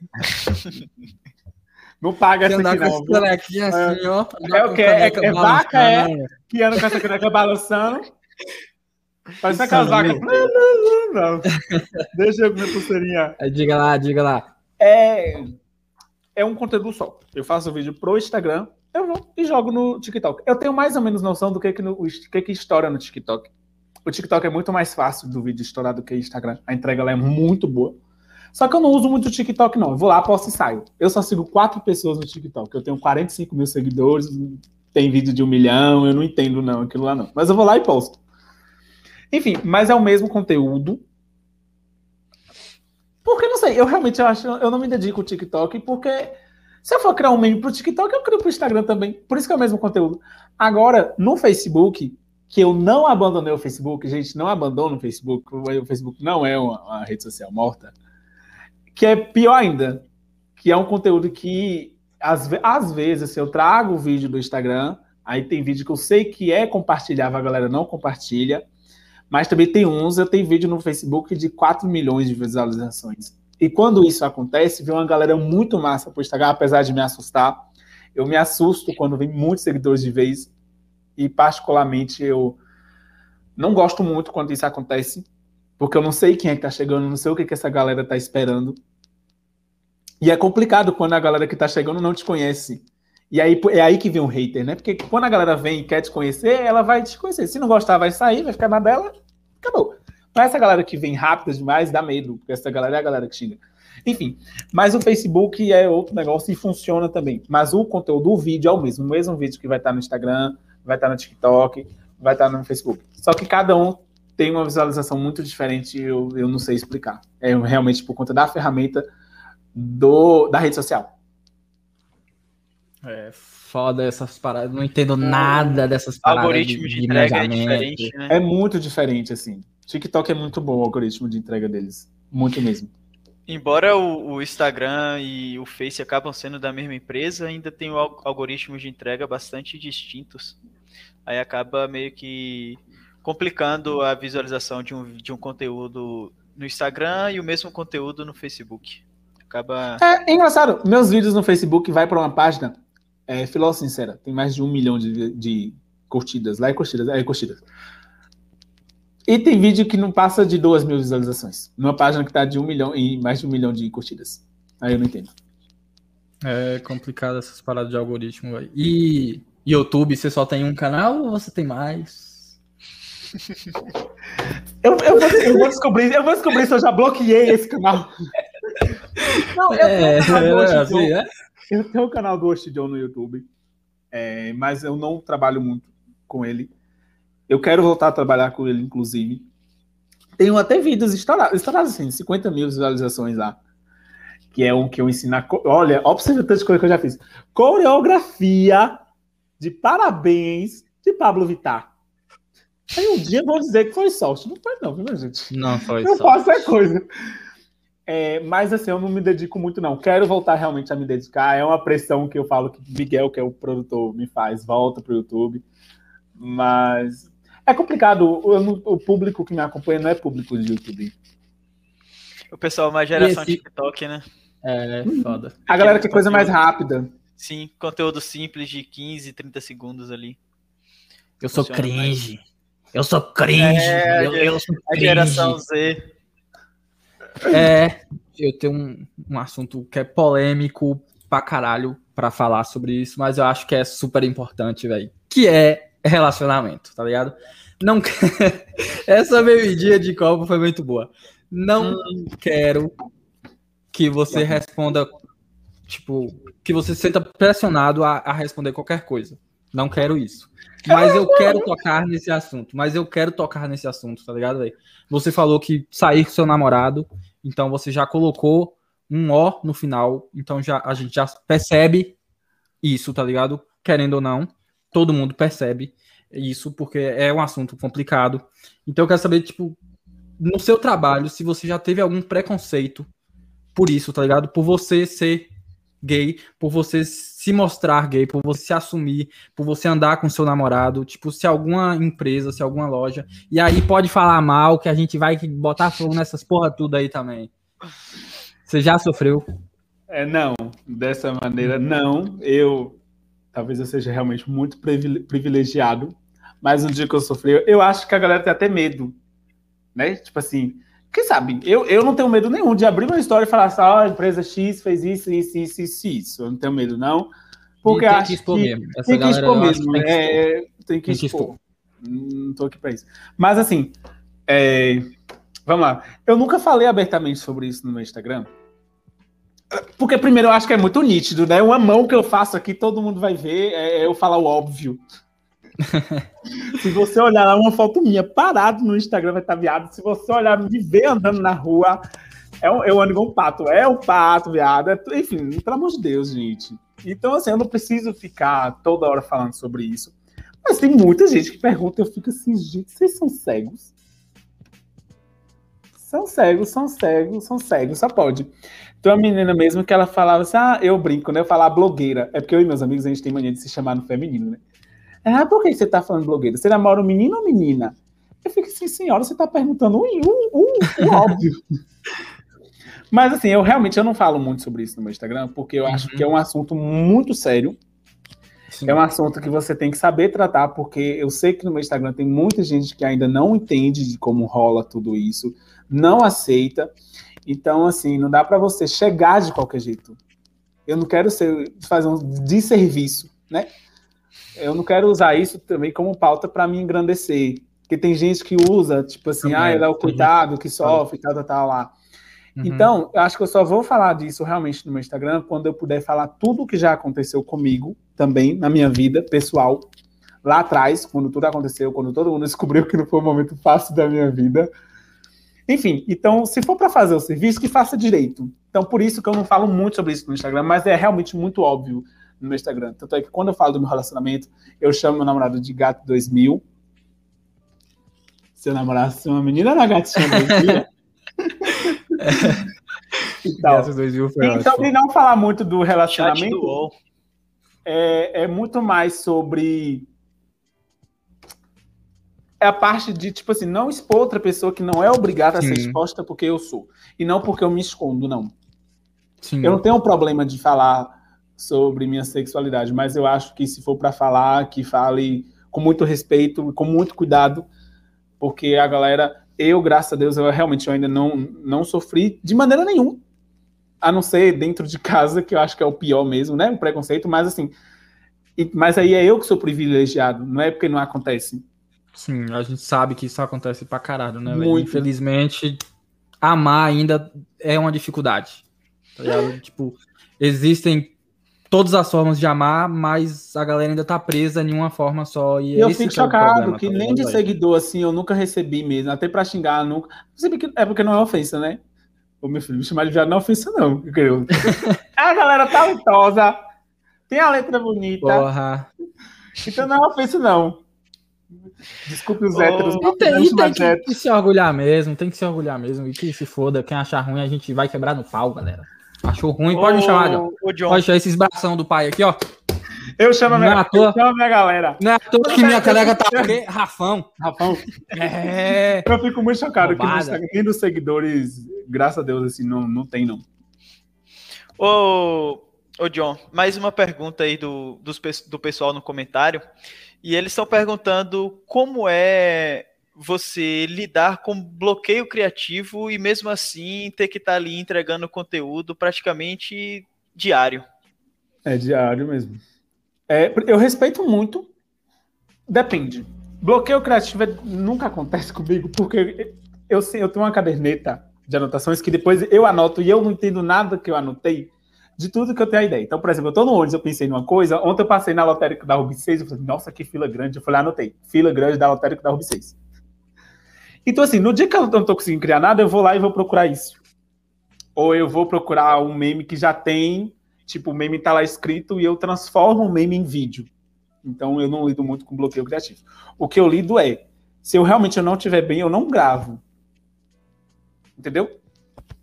Não paga essa aqui não. canequinha assim, ó. andar É o quê? É- é vaca, é? balançando. Que anda com essa caneca balançando. Parece aquelas vacas. Não, não, não, não. Deixa eu minha pulseirinha. Aí, Diga lá, diga lá. É, é um conteúdo só. Eu faço o vídeo pro Instagram, eu vou e jogo no TikTok. Eu tenho mais ou menos noção do que que, no, que, que estoura no TikTok. O TikTok é muito mais fácil do vídeo estourar do que o Instagram. A entrega lá é muito boa. Só que eu não uso muito o TikTok, não. Eu vou lá, posto e saio. Eu só sigo quatro pessoas no TikTok. Eu tenho 45 mil seguidores, tem vídeo de um milhão, eu não entendo, não, aquilo lá não. Mas eu vou lá e posto. Enfim, mas é o mesmo conteúdo. Porque não sei, eu realmente acho, eu não me dedico ao TikTok porque Se eu for criar um meme pro TikTok, eu crio pro Instagram também. Por isso que é o mesmo conteúdo. Agora, no Facebook, que eu não abandonei o Facebook, gente, não abandona o Facebook, o Facebook não é uma, uma rede social morta, que é pior ainda, que é um conteúdo que, às, às vezes, se eu trago o vídeo do Instagram, aí tem vídeo que eu sei que é compartilhável, a galera não compartilha, mas também tem uns, eu tenho vídeo no Facebook de 4 milhões de visualizações. E quando isso acontece, vem uma galera muito massa pro Instagram, apesar de me assustar. Eu me assusto quando vem muitos seguidores de vez e particularmente eu não gosto muito quando isso acontece, porque eu não sei quem é que tá chegando, não sei o que, que essa galera tá esperando. E é complicado quando a galera que tá chegando não te conhece. E aí é aí que vem o hater, né? Porque quando a galera vem e quer te conhecer, ela vai te conhecer. Se não gostar, vai sair, vai ficar na dela, acabou. Mas essa galera que vem rápida demais dá medo, porque essa galera é a galera que xinga. Enfim, mas o Facebook é outro negócio e funciona também. Mas o conteúdo, o vídeo é o mesmo. O mesmo vídeo que vai estar no Instagram, vai estar no TikTok, vai estar no Facebook. Só que cada um tem uma visualização muito diferente, eu, eu não sei explicar. É realmente por conta da ferramenta do, da rede social. É foda essas paradas, não entendo nada dessas paradas. Algoritmo de, de entrega é diferente, né? É muito diferente, assim. TikTok é muito bom o algoritmo de entrega deles. Muito mesmo. Embora o, o, Instagram e o Face acabam sendo da mesma empresa, ainda tem algoritmos de entrega bastante distintos. Aí acaba meio que complicando a visualização de um, de um conteúdo no Instagram e o mesmo conteúdo no Facebook. Acaba. É, é engraçado. Meus vídeos no Facebook vai para uma página, é, Filó Sincera, tem mais de um milhão de, de curtidas. Lá é curtidas, é curtidas. E tem vídeo que não passa de duas mil visualizações. Numa página que está de um milhão e mais de um milhão de curtidas. Aí eu não entendo. É complicado essas paradas de algoritmo. Véio. E YouTube, você só tem um canal ou você tem mais? eu, eu, vou, eu, vou, descobrir, eu vou descobrir se eu já bloqueei esse canal. Não, eu é, tenho, um é, assim, é? eu tenho um canal do Host John no YouTube, é, mas eu não trabalho muito com ele. Eu quero voltar a trabalhar com ele, inclusive. Tenho até vídeos estourados, estourados assim, 50 mil visualizações lá. Que é um que eu ensino. A, olha, observa tantas coisas que eu já fiz. Coreografia de parabéns de Pablo Vittar. Aí um dia vão dizer que foi sorte. Não foi, não, viu, gente? Não foi eu sorte. Eu faço coisa. É, mas assim, eu não me dedico muito, não. Quero voltar realmente a me dedicar. É uma pressão que eu falo que Miguel, que é o produtor, me faz. Volta pro YouTube. Mas é complicado. O, o público que me acompanha não é público de YouTube. O pessoal mais geração esse... TikTok, né? É, foda. A galera quer coisa mais rápida. Sim, conteúdo simples de 15, 30 segundos ali. Eu sou cringe. Mais. Eu sou cringe. É, eu, eu sou cringe. A geração Z. É, eu tenho um, um assunto que é polêmico pra caralho pra falar sobre isso, mas eu acho que é super importante, velho. Que é relacionamento, tá ligado? Não Essa bebidinha de copo foi muito boa. Não hum. quero que você responda tipo, que você se sinta pressionado a, a responder qualquer coisa. Não quero isso. Mas eu quero tocar nesse assunto. Mas eu quero tocar nesse assunto, tá ligado, velho? Você falou que sair com seu namorado, então você já colocou um O no final, então já a gente já percebe isso, tá ligado? Querendo ou não, todo mundo percebe isso porque é um assunto complicado. Então eu quero saber, tipo, no seu trabalho, se você já teve algum preconceito por isso, tá ligado? Por você ser gay, por você se mostrar gay, por você se assumir, por você andar com seu namorado, tipo, se alguma empresa, se alguma loja, e aí pode falar mal que a gente vai botar fogo nessas porra tudo aí também. Você já sofreu? É, não, dessa maneira não. Eu talvez eu seja realmente muito privilegiado, mas no dia que eu sofri, eu acho que a galera tem até medo, né? Tipo assim, quem sabe? Eu, eu não tenho medo nenhum de abrir uma história e falar assim, ó, oh, a empresa X fez isso, isso, isso, isso, isso. Eu não tenho medo, não. Porque acho que, expor mesmo. Essa tem que expor mesmo. Tem que expor. É, tem que, tem que expor. expor. Não tô aqui para isso. Mas assim, é, vamos lá. Eu nunca falei abertamente sobre isso no meu Instagram. Porque primeiro eu acho que é muito nítido, né? Uma mão que eu faço aqui, todo mundo vai ver, é eu falar o óbvio. Se você olhar lá uma foto minha parado no Instagram, vai estar viado. Se você olhar me ver andando na rua, É um, eu ando igual um pato. É um pato, viado. É, enfim, pelo amor de Deus, gente. Então, assim, eu não preciso ficar toda hora falando sobre isso. Mas tem muita gente que pergunta, eu fico assim, gente, vocês são cegos? São cegos, são cegos, são cegos, só pode. Tem uma menina mesmo que ela falava assim, ah, eu brinco, né? Eu falar blogueira. É porque eu e meus amigos, a gente tem mania de se chamar no feminino, né? Ah, por que você tá falando blogueira? Você namora um menino ou menina? Eu fico assim, senhora, você tá perguntando um, um, um, um óbvio. Mas assim, eu realmente eu não falo muito sobre isso no meu Instagram, porque eu acho que é um assunto muito sério. Sim. É um assunto que você tem que saber tratar, porque eu sei que no meu Instagram tem muita gente que ainda não entende de como rola tudo isso, não aceita. Então, assim, não dá para você chegar de qualquer jeito. Eu não quero ser, fazer um desserviço, né? Eu não quero usar isso também como pauta para me engrandecer. Porque tem gente que usa, tipo assim, também, ah, ele é o cuidado que sofre, tal, tal, tal lá. Uhum. Então, eu acho que eu só vou falar disso realmente no meu Instagram quando eu puder falar tudo o que já aconteceu comigo, também, na minha vida pessoal, lá atrás, quando tudo aconteceu, quando todo mundo descobriu que não foi um momento fácil da minha vida. Enfim, então, se for para fazer o serviço, que faça direito. Então, por isso que eu não falo muito sobre isso no Instagram, mas é realmente muito óbvio no meu Instagram. Tanto é que quando eu falo do meu relacionamento, eu chamo meu namorado de Gato 2000. Se eu namorasse uma menina na gatinha 2000. então, e sobre não falar muito do relacionamento, do é, é muito mais sobre é a parte de, tipo assim, não expor outra pessoa que não é obrigada Sim. a ser exposta porque eu sou. E não porque eu me escondo, não. Sim. Eu não tenho problema de falar sobre minha sexualidade, mas eu acho que se for para falar, que fale com muito respeito, com muito cuidado, porque a galera, eu, graças a Deus, eu realmente eu ainda não, não sofri de maneira nenhuma, a não ser dentro de casa, que eu acho que é o pior mesmo, né? O preconceito, mas assim, e, mas aí é eu que sou privilegiado, não é porque não acontece. Sim, a gente sabe que isso acontece pra caralho, né? Muito. Infelizmente, amar ainda é uma dificuldade. Tá tipo, existem todas as formas de amar, mas a galera ainda tá presa em uma forma só. E eu fico chocado, é problema, que tá nem de seguidor assim eu nunca recebi mesmo, até pra xingar, nunca. É porque não é ofensa, né? Ô meu filho, me chamar de viado não é ofensa, não. a galera talentosa, tem a letra bonita. Porra. Então não é ofensa, não. Desculpe os oh, héteros. Não, tem, tem que, que, se orgulhar mesmo, tem que se orgulhar mesmo. E que se foda, quem achar ruim, a gente vai quebrar no pau, galera. Achou ruim? Pode me chamar, John. John. Pode chamar esses bração do pai aqui, ó. Eu chamo a minha, é eu chamo a minha galera. Não é à toa que minha colega tá aqui. Rafão. Rafão. É. Eu fico muito chocado que nem dos seguidores, graças a Deus, assim, não, não tem, não. Ô, ô John, mais uma pergunta aí do, dos, do pessoal no comentário. E eles estão perguntando como é você lidar com bloqueio criativo e mesmo assim ter que estar tá ali entregando conteúdo praticamente diário. É diário mesmo. É, eu respeito muito. Depende. Bloqueio criativo é, nunca acontece comigo, porque eu, eu tenho uma caderneta de anotações que depois eu anoto e eu não entendo nada que eu anotei de tudo que eu tenho a ideia. Então, por exemplo, eu tô no ônibus, eu pensei numa coisa, ontem eu passei na lotérica da Rubi 6, eu falei, nossa, que fila grande. Eu falei, anotei, fila grande da lotérica da Rubi 6. Então, assim, no dia que eu não tô conseguindo criar nada, eu vou lá e vou procurar isso. Ou eu vou procurar um meme que já tem, tipo, o meme tá lá escrito e eu transformo o meme em vídeo. Então, eu não lido muito com bloqueio criativo. O que eu lido é, se eu realmente não estiver bem, eu não gravo. Entendeu?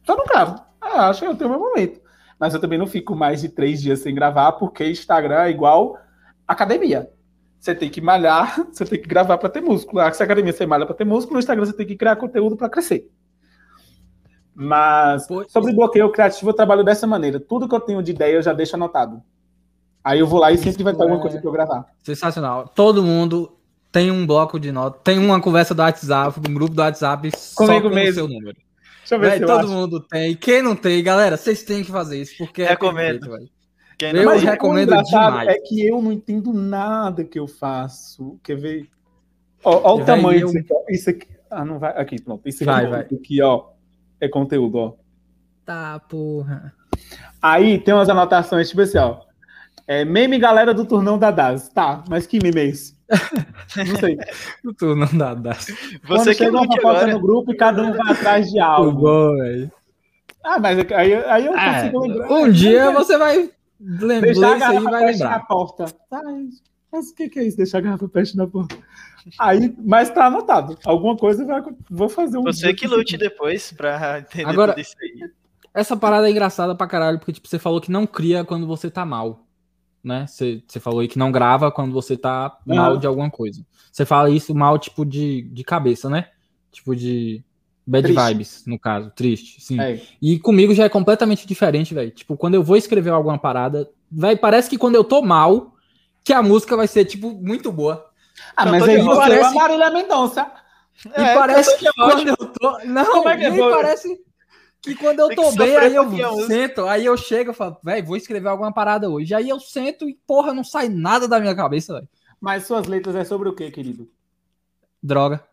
Só não gravo. Ah, acho que eu tenho meu momento. Mas eu também não fico mais de três dias sem gravar, porque Instagram é igual academia. Você tem que malhar, você tem que gravar para ter músculo. A academia você malha para ter músculo, no Instagram você tem que criar conteúdo para crescer. Mas sobre bloqueio criativo, eu trabalho dessa maneira. Tudo que eu tenho de ideia eu já deixo anotado. Aí eu vou lá e sempre vai ter alguma coisa para eu gravar. Sensacional. Todo mundo tem um bloco de notas, tem uma conversa do WhatsApp, um grupo do WhatsApp Comigo só com mesmo. o seu número. Deixa eu ver véio, se todo acho. mundo tem. Quem não tem, galera, vocês têm que fazer isso, porque Recomendo. é quem eu Mas recomendo demais. É que eu não entendo nada que eu faço. Quer ver? Ó, ó o tamanho eu... disso aqui. Isso aqui. Ah, não vai. Aqui, pronto. Isso aqui, vai, vai. aqui, ó. É conteúdo, ó. Tá, porra. Aí tem umas anotações, tipo assim, ó. É, meme galera do turnão da DAS. Tá, mas que meme é esse? Não sei. o turnão da DAS. Você Quando que uma fofoca no grupo e cada um vai atrás de algo. Bom, velho. Ah, mas aí, aí eu É, consigo lembrar. um dia você vai lembrar Deixar a isso aí e garrafa vai pet na lembrar. porta. Ai, mas o que, que é isso? Deixar a garrafa pet na porta. Aí, mas tá anotado. Alguma coisa vai, vou fazer um. Você que lute aqui. depois pra entender Agora- tudo isso aí. Essa parada é engraçada pra caralho, porque tipo, você falou que não cria quando você tá mal. Né? Você, falou aí que não grava quando você tá mal Aham. de alguma coisa. Você fala isso mal, tipo, de, de cabeça, né? Tipo de bad Triste. vibes, no caso. Triste, sim. É. E comigo já é completamente diferente, velho. Tipo, quando eu vou escrever alguma parada, vai parece que quando eu tô mal, que a música vai ser, tipo, muito boa. Ah, Eu mas aí você parece- é a Marília Mendonça. E É, parece que quando eu tô. Não, Como é que nem eu vou- parece que quando eu tô bem, aí eu música. sento, aí eu chego e falo, velho, vou escrever alguma parada hoje. Aí eu sento e, porra, não sai nada da minha cabeça, velho. Mas suas letras é sobre o quê, querido? Droga.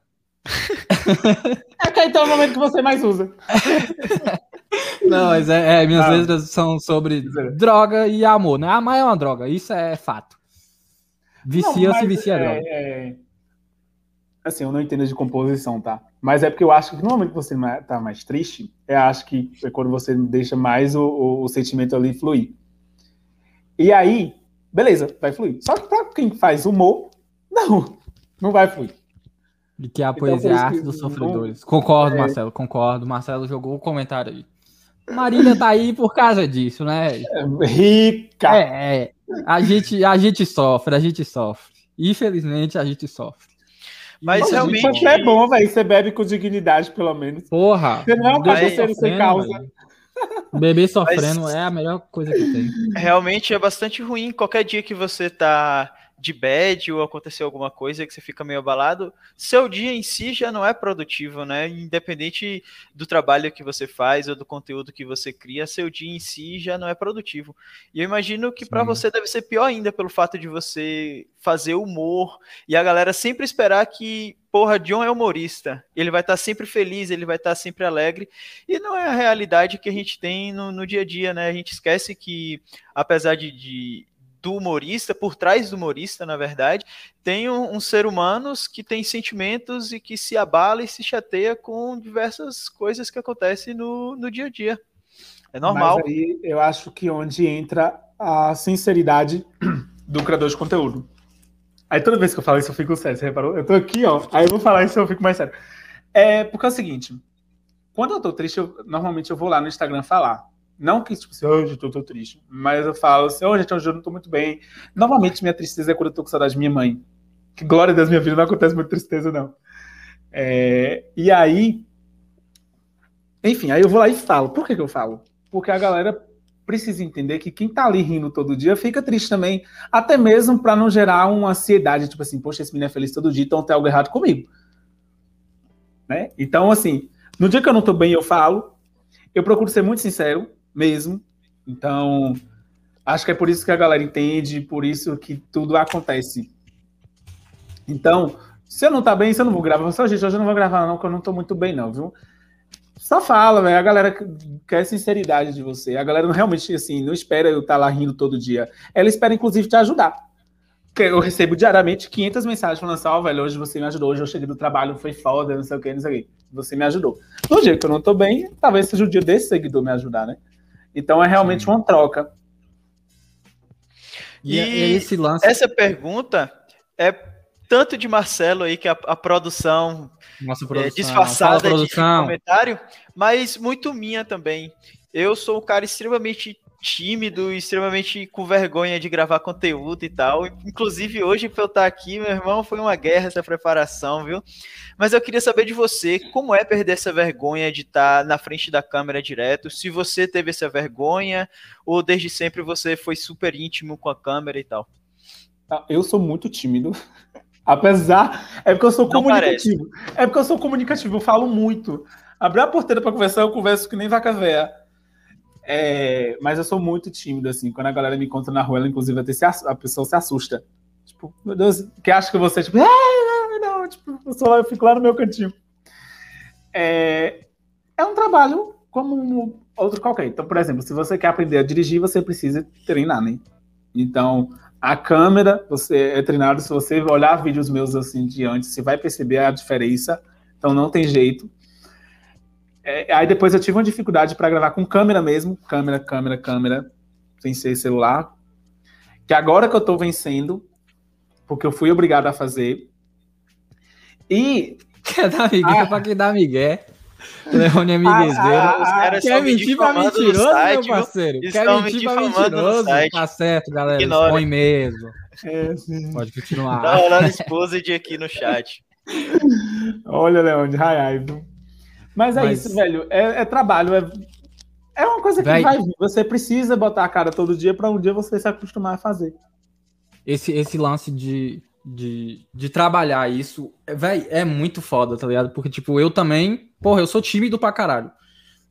É que então é o momento que você mais usa. Não, mas é, é, minhas Ah. letras são sobre droga e amor, né? Amar é uma droga, isso é fato. Vicia Não, se mas vicia é, é, droga. é- Assim, eu não entendo de composição, tá? Mas é porque eu acho que no momento que você tá mais triste, eu acho que é quando você deixa mais o, o- o sentimento ali fluir. E aí, beleza, vai fluir. Só que pra quem faz humor, não, não vai fluir. De que a Então, poesia é a arte dos não- sofredores. Concordo, É. Marcelo, concordo. Marcelo jogou o comentário aí. Marília tá aí por causa disso, né? É, rica! É, é. A gente, a gente sofre, a gente sofre. Infelizmente, a gente sofre. Mas Mas realmente- Isso é bom, velho. Você bebe com dignidade, pelo menos. Porra. Você não é um cachaceiro sem causa. velho. Bebê sofrendo é a melhor coisa que tem. Realmente é bastante ruim. Qualquer dia que você tá de bad ou aconteceu alguma coisa que você fica meio abalado, seu dia em si já não é produtivo, né? Independente do trabalho que você faz ou do conteúdo que você cria, seu dia em si já não é produtivo. E eu imagino que para você deve ser pior ainda pelo fato de você fazer humor e a galera sempre esperar que, porra, John é humorista. Ele vai estar sempre feliz, ele vai estar sempre alegre. E não é a realidade que a gente tem no, no dia a dia, né? A gente esquece que, apesar de, de- do humorista, por trás do humorista, na verdade, tem um, um ser humanos que tem sentimentos e que se abala e se chateia com diversas coisas que acontecem no, no dia a dia. É normal. Mas aí eu acho que onde entra a sinceridade do criador de conteúdo. Aí toda vez que eu falo isso, eu fico sério. Você reparou? Eu tô aqui, ó. Aí eu vou falar isso, eu fico mais sério. É porque é o seguinte: quando eu tô triste, eu, normalmente eu vou lá no Instagram falar. Não que, tipo assim, hoje eu tô, triste. Mas eu falo assim, hoje eu não tô muito bem. Normalmente minha tristeza é quando eu tô com saudade de minha mãe. Que glória Deus, minha vida não acontece muita tristeza, não. É, e aí. Enfim, aí eu vou lá e falo. Por que, que eu falo? Porque a galera precisa entender que quem tá ali rindo todo dia fica triste também. Até mesmo para não gerar uma ansiedade, tipo assim, poxa, esse menino é feliz todo dia, então tem algo errado comigo. Né? Então, assim, no dia que eu não tô bem, eu falo. Eu procuro ser muito sincero, mesmo. Então, acho que é por isso que a galera entende, por isso que tudo acontece. Então, se eu não tá bem, se eu não vou gravar, só gente, hoje eu não vou gravar não, porque eu não tô muito bem não, viu? Só fala, velho. A galera quer sinceridade de você. A galera não realmente, assim, não espera eu estar lá rindo todo dia. Ela espera, inclusive, te ajudar. Eu recebo diariamente 500 mensagens falando assim, ó, velho, hoje você me ajudou, hoje eu cheguei do trabalho, foi foda, não sei o que, não sei o que. Você me ajudou. No dia que eu não tô bem, talvez seja o dia desse seguidor me ajudar, né? Então é realmente Sim. uma troca. E, E e esse lance. Essa pergunta é tanto de Marcelo aí, que a, a produção Nossa é, produção. disfarçada Fala, de produção. comentário, mas muito minha também. Eu sou um cara extremamente tímido, extremamente com vergonha de gravar conteúdo e tal. Inclusive, hoje, pra eu estar aqui, meu irmão, foi uma guerra essa preparação, viu? Mas eu queria saber de você, como é perder essa vergonha de estar na frente da câmera direto? Se você teve essa vergonha, ou desde sempre você foi super íntimo com a câmera e tal? Tá? Eu sou muito tímido. Apesar. É porque eu sou Não comunicativo. É porque eu sou comunicativo, eu falo muito. Abrir a porteira para conversar, eu converso que nem vaca véia. É, mas eu sou muito tímido, assim. Quando a galera me encontra na rua, ela, inclusive, até se a pessoa se assusta. Tipo, meu Deus, que acha que você, tipo, "Ah, não", tipo, eu, sou lá, eu fico lá no meu cantinho. É, é um trabalho como um outro qualquer. Então, por exemplo, se você quer aprender a dirigir, você precisa treinar, né? Então, a câmera, você é treinado, se você olhar vídeos meus assim de antes, você vai perceber a diferença. Então não tem jeito. É, aí depois eu tive uma dificuldade para gravar com câmera mesmo, câmera, câmera, câmera, sem ser celular. Que agora que eu tô vencendo, porque eu fui obrigado a fazer. E. Quer dar migué Ah. pra quem dá migué. Leone é miguezeiro. Ah, ah, caras Quer mentir pra mentiroso, site, meu parceiro? Quer mentir pra mentiroso? Tá certo, galera. Ignora. Põe mesmo. É. Pode continuar. Tá rolando exposed aqui no chat. Olha, Leone, ai, ai. Mas é Mas- isso, velho. É, é trabalho, é, é uma coisa que Véi. vai vir. Você precisa botar a cara todo dia para um dia você se acostumar a fazer. esse, esse lance de, de, de trabalhar isso, é, véi, é muito foda, tá ligado? Porque, tipo, eu também, porra, eu sou tímido pra caralho.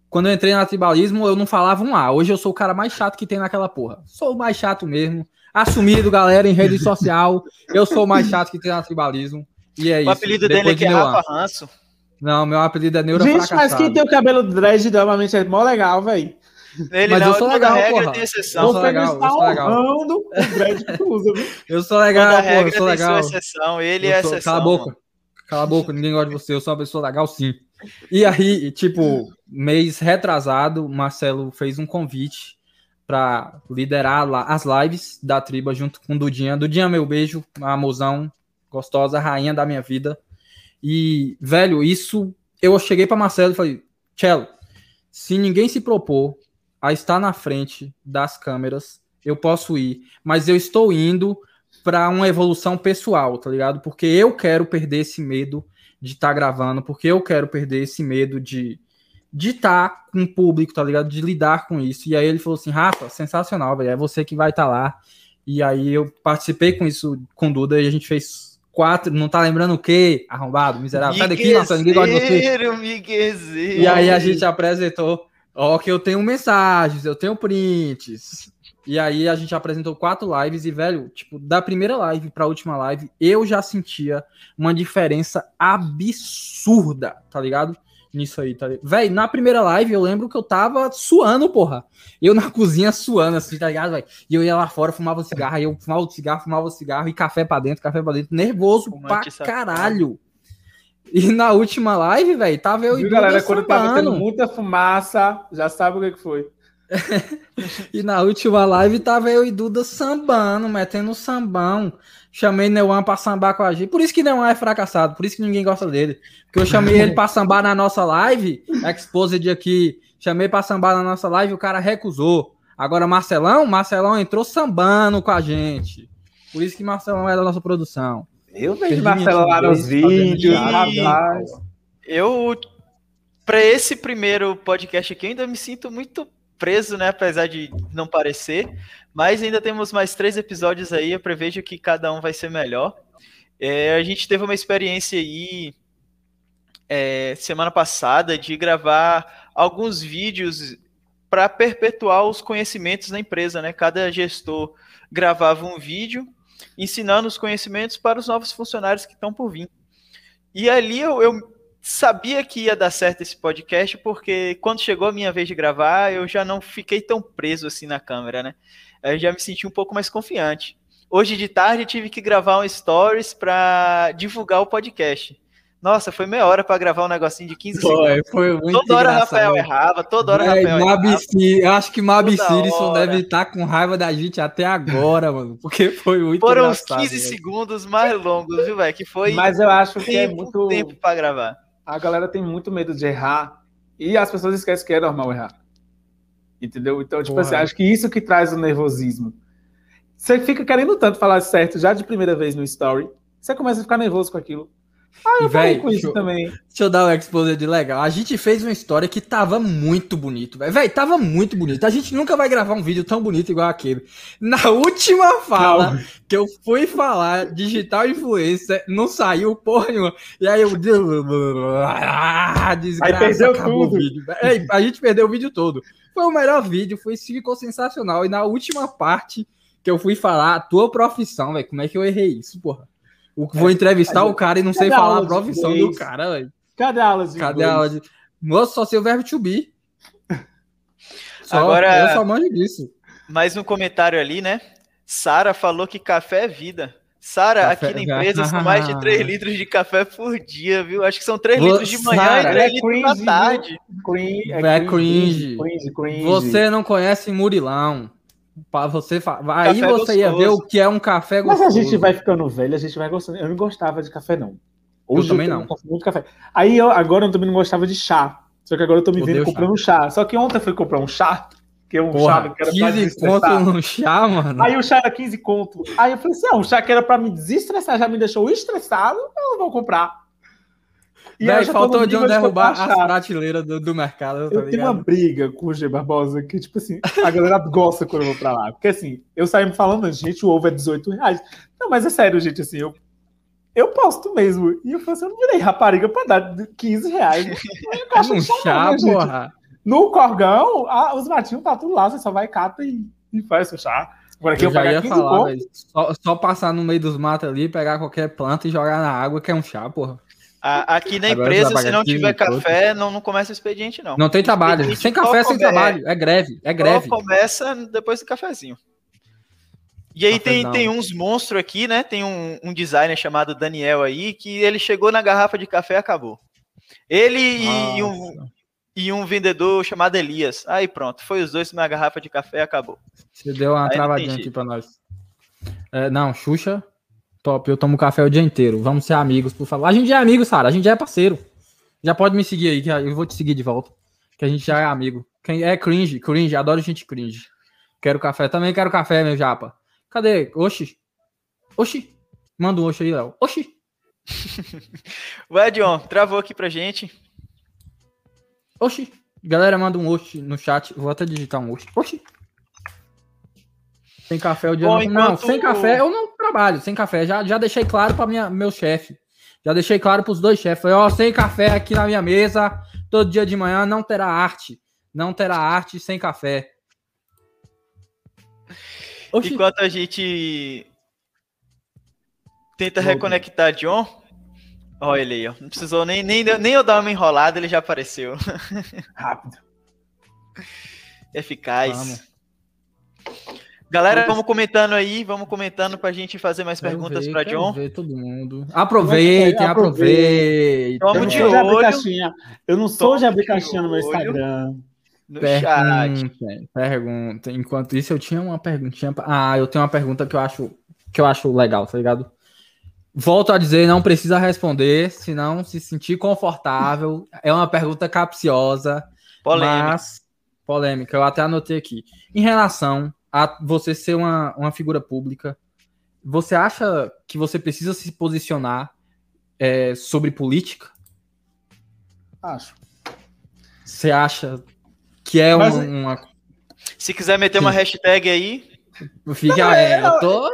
Quando eu entrei na tribalismo, eu não falava um A. Hoje eu sou o cara mais chato que tem naquela porra. Sou o mais chato mesmo. Assumido, galera, em rede social. Eu sou o mais chato que tem na tribalismo. E é O isso. apelido dele Depois é de Neuan. Rafa Ranço. Não, meu apelido é Neura Gente, mas quem tem o cabelo dread normalmente é mó legal, velho. Ele Mas não, eu sou legal, regra porra. tem Eu exceção. sou legal, eu sou legal. o dread que usa, viu? Eu sou legal, porra, eu regra sou tem legal. exceção. Ele Eu é sou- exceção. Cala a boca. mano. Cala a boca, ninguém gosta de você. Eu sou uma pessoa legal, sim. E aí, tipo, mês retrasado, Marcelo fez um convite para liderar lá as lives da triba junto com Dudinha. Dudinha, meu beijo, uma amozão gostosa, rainha da minha vida. E, velho, isso eu cheguei para Marcelo e falei: Cello, se ninguém se propor a estar na frente das câmeras, eu posso ir, mas eu estou indo para uma evolução pessoal, tá ligado? Porque eu quero perder esse medo de estar gravando, porque eu quero perder esse medo de de estar com o público, tá ligado? De lidar com isso. E aí ele falou assim: Rafa, sensacional, velho. É você que vai estar lá. E aí eu participei com isso com Duda e a gente fez quatro. Não tá lembrando o quê? Arrombado, miserável. Sai daqui, nossa, ninguém gosta de você. Miguezeiro. E aí a gente apresentou, ó, que eu tenho mensagens, eu tenho prints. E aí a gente apresentou quatro lives e, velho, tipo, da primeira live pra última live, eu já sentia uma diferença absurda, tá ligado? Nisso aí, tá ligado? Velho, na primeira live eu lembro que eu tava suando, porra. Eu na cozinha suando, assim, tá ligado, velho? E eu ia lá fora, fumava um cigarro, aí eu fumava o cigarro, fumava o cigarro e café pra dentro, café pra dentro, nervoso Fumante pra safado. caralho. E na última live, velho, tava eu e Viu, Duda galera? Quando tava sambando. tendo muita fumaça, já sabe o que que foi. E na última live tava eu e Duda sambando, metendo sambão. Chamei Neuan pra sambar com a gente. Por isso que Neuan é fracassado, por isso que ninguém gosta dele. Porque eu chamei ele pra sambar na nossa live, Exposed aqui. Chamei pra sambar na nossa live, o cara recusou. Agora Marcelão, Marcelão entrou sambando com a gente. Por isso que Marcelão é da nossa produção. Eu vejo minha Marcelo lá nos vídeos, rapaz. Eu, pra esse primeiro podcast aqui, eu ainda me sinto muito preso, né? Apesar de não parecer. Mas ainda temos mais três episódios aí. Eu prevejo que cada um vai ser melhor. É, a gente teve uma experiência aí é, semana passada de gravar alguns vídeos para perpetuar os conhecimentos na empresa, né? Cada gestor gravava um vídeo ensinando os conhecimentos para os novos funcionários que estão por vir. E ali eu, eu sabia que ia dar certo esse podcast, porque quando chegou a minha vez de gravar, eu já não fiquei tão preso assim na câmera, né? Eu já me senti um pouco mais confiante. Hoje de tarde tive que gravar um stories para divulgar o podcast. Nossa, foi meia hora para gravar um negocinho de 15 segundos. foi muito Toda hora engraçado. Rafael errava, toda hora Véi, Rafael errava. Mabi, eu acho que Mabi Sirison deve estar com raiva da gente até agora, mano. Porque foi muito Foram os engraçado. 15 velho. segundos mais longos, viu, velho? Que foi Mas eu acho que é tempo, muito. tempo para gravar. A galera tem muito medo de errar. E as pessoas esquecem que é normal errar. Entendeu? Então, tipo Porra. assim, acho que isso que traz o nervosismo. Você fica querendo tanto falar certo já de primeira vez no story, você começa a ficar nervoso com aquilo. Ah, eu falei véi, com isso eu- também. Deixa eu dar o exposé de legal. A gente fez uma história que tava muito bonito, velho. Véi, tava muito bonito. A gente nunca vai gravar um vídeo tão bonito igual aquele. Na última fala que eu fui falar digital influencer, não saiu porra nenhuma. E aí eu. Ah, desgraça, Aí perdeu acabou tudo. o vídeo. A gente perdeu o vídeo todo. Foi o melhor vídeo, foi, ficou sensacional. E na última parte que eu fui falar a tua profissão, velho, como é que eu errei isso, porra? O- Vou entrevistar o cara e não sei falar a profissão do cara, velho. Cadê a aula de Cadê inglês? a aula de. Moço, só sei o verbo to be. Só, Agora- Eu só manjo disso. Mais um comentário ali, né? Sara falou que café é vida. Sara, aqui na empresa são mais de 3 litros de café por dia, viu? Acho que são 3 Ô, litros de manhã Sara, e 3 ela é litros da tarde. cringe, é É cringe. cringe, cringe. Você não conhece Murilão. Pra você fa... Aí Café você ia ver gostoso. o que é um café Mas gostoso. a gente vai ficando velho, a gente vai gostando. Eu não gostava de café, não. Eu também tenho não. muito café. Aí eu, agora eu também não gostava de chá. Só que agora eu tô me vendo comprando chá. Só que ontem eu fui comprar um chá, que é um Porra, chá que era pra 15 desestressar. conto no chá, mano. Aí o chá era 15 conto. Aí eu falei assim: ah, um chá que era pra me desestressar, já me deixou estressado, eu não vou comprar. E Véi, faltou um nível derrubar chá. prateleiras do, do mercado, tá Eu tenho uma briga com o G Barbosa que, tipo assim, a galera gosta quando eu vou pra lá. Porque assim, eu saio me falando, gente, o ovo é 18 reais. Não, mas é sério, gente, assim, eu, eu posto mesmo. E eu falo assim, eu não virei rapariga pra dar 15 reais. Eu gosto Um chá, né, porra. No corgão, ah, os matinhos tá tudo lá, você só vai, cata e, e faz o chá. Agora aqui eu, Eu já ia 15 falar. Só, só passar no meio dos matos ali, pegar qualquer planta e jogar na água, que é um chá, porra. A- aqui na Agora empresa, se não 15 tiver café, não, não começa o expediente, não. Não tem trabalho. Sem café, sem trabalho. É greve. É Só greve. começa depois do cafezinho. E aí tem, tem uns monstros aqui, né? Tem um, um designer chamado Daniel aí, que ele chegou na garrafa de café e acabou. Ele e, e um, e um vendedor chamado Elias. Aí pronto, foi os dois na garrafa de café e acabou. Você deu uma Aí travadinha aqui pra nós. É, não, Xuxa, top. Eu tomo café o dia inteiro. Vamos ser amigos, por favor. A gente é amigo, Sara. A gente já é parceiro. Já pode me seguir aí, que eu vou te seguir de volta. Que a gente já é amigo. Quem é cringe, cringe, adoro gente cringe. Quero café, também quero café, meu japa. Cadê? Oxi. Oxi. Manda um oxi aí, Léo. Oxi. Vai, John, travou aqui pra gente. Oxi. Galera, manda um oxi no chat. Vou até digitar um oxi. Oxi. Sem café o dia Bom, não. Não, enquanto- sem café eu não trabalho. Sem café. Já, já deixei claro para meu chefe. Já deixei claro para os dois chefes. Falei, ó, sem café aqui na minha mesa, todo dia de manhã não terá arte. Não terá arte sem café. Oxi. Enquanto a gente tenta Logo. reconectar John. Olha ele aí, ó. Não precisou nem, nem, nem eu dar uma enrolada, ele já apareceu. Rápido. Eficaz. Vamos. Galera, vamos comentando aí, vamos comentando pra gente fazer mais Quero perguntas ver, pra quero John. ver todo mundo. Aproveitem, Aproveitem. Vamos Eu não de olho. caixinha. Eu não sou de abrir caixinha no meu. Instagram. No chat. Pergunta, pergunta. Enquanto isso, eu tinha uma perguntinha. pra- Ah, eu tenho uma pergunta que eu acho que eu acho legal, tá ligado? Volto a dizer, não precisa responder, se não se sentir confortável. É uma pergunta capciosa, Polêmica. mas polêmica. Eu até anotei aqui. Em relação a você ser uma, uma figura pública, você acha que você precisa se posicionar é, sobre política? Acho. Você acha que é Mas- uma, uma Se quiser meter uma hashtag aí, Fica, Não, é, é, eu tô.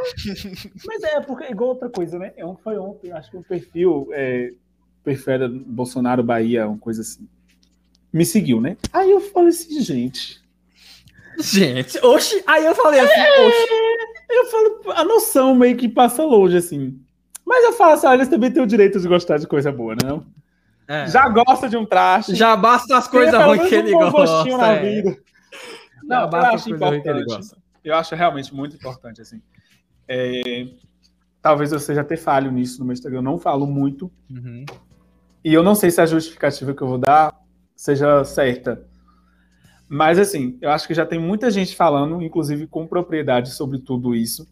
Mas é, porque igual outra coisa, né? Eu- Foi ontem, acho que o perfil, é, perfil Bolsonaro Bahia, uma coisa assim. Me seguiu, né? Aí eu falei assim, gente. Gente, oxi. Aí eu falei assim, oxi. Eu falo, a noção meio que passa longe, assim. Mas eu falo assim, olha, eles também têm o direito de gostar de coisa boa, né? Não? É. Já gosta de um traste. Já basta as tem coisas ruins que ele um gosta. na é. vida. Já Não, eu basta as acho importante. gosta. Eu acho realmente muito importante, assim. É, talvez eu seja até falho nisso no meu Instagram, eu não falo muito. Uhum. E eu não sei se a justificativa que eu vou dar seja certa. Mas, assim, eu acho que já tem muita gente falando, inclusive com propriedade, sobre tudo isso.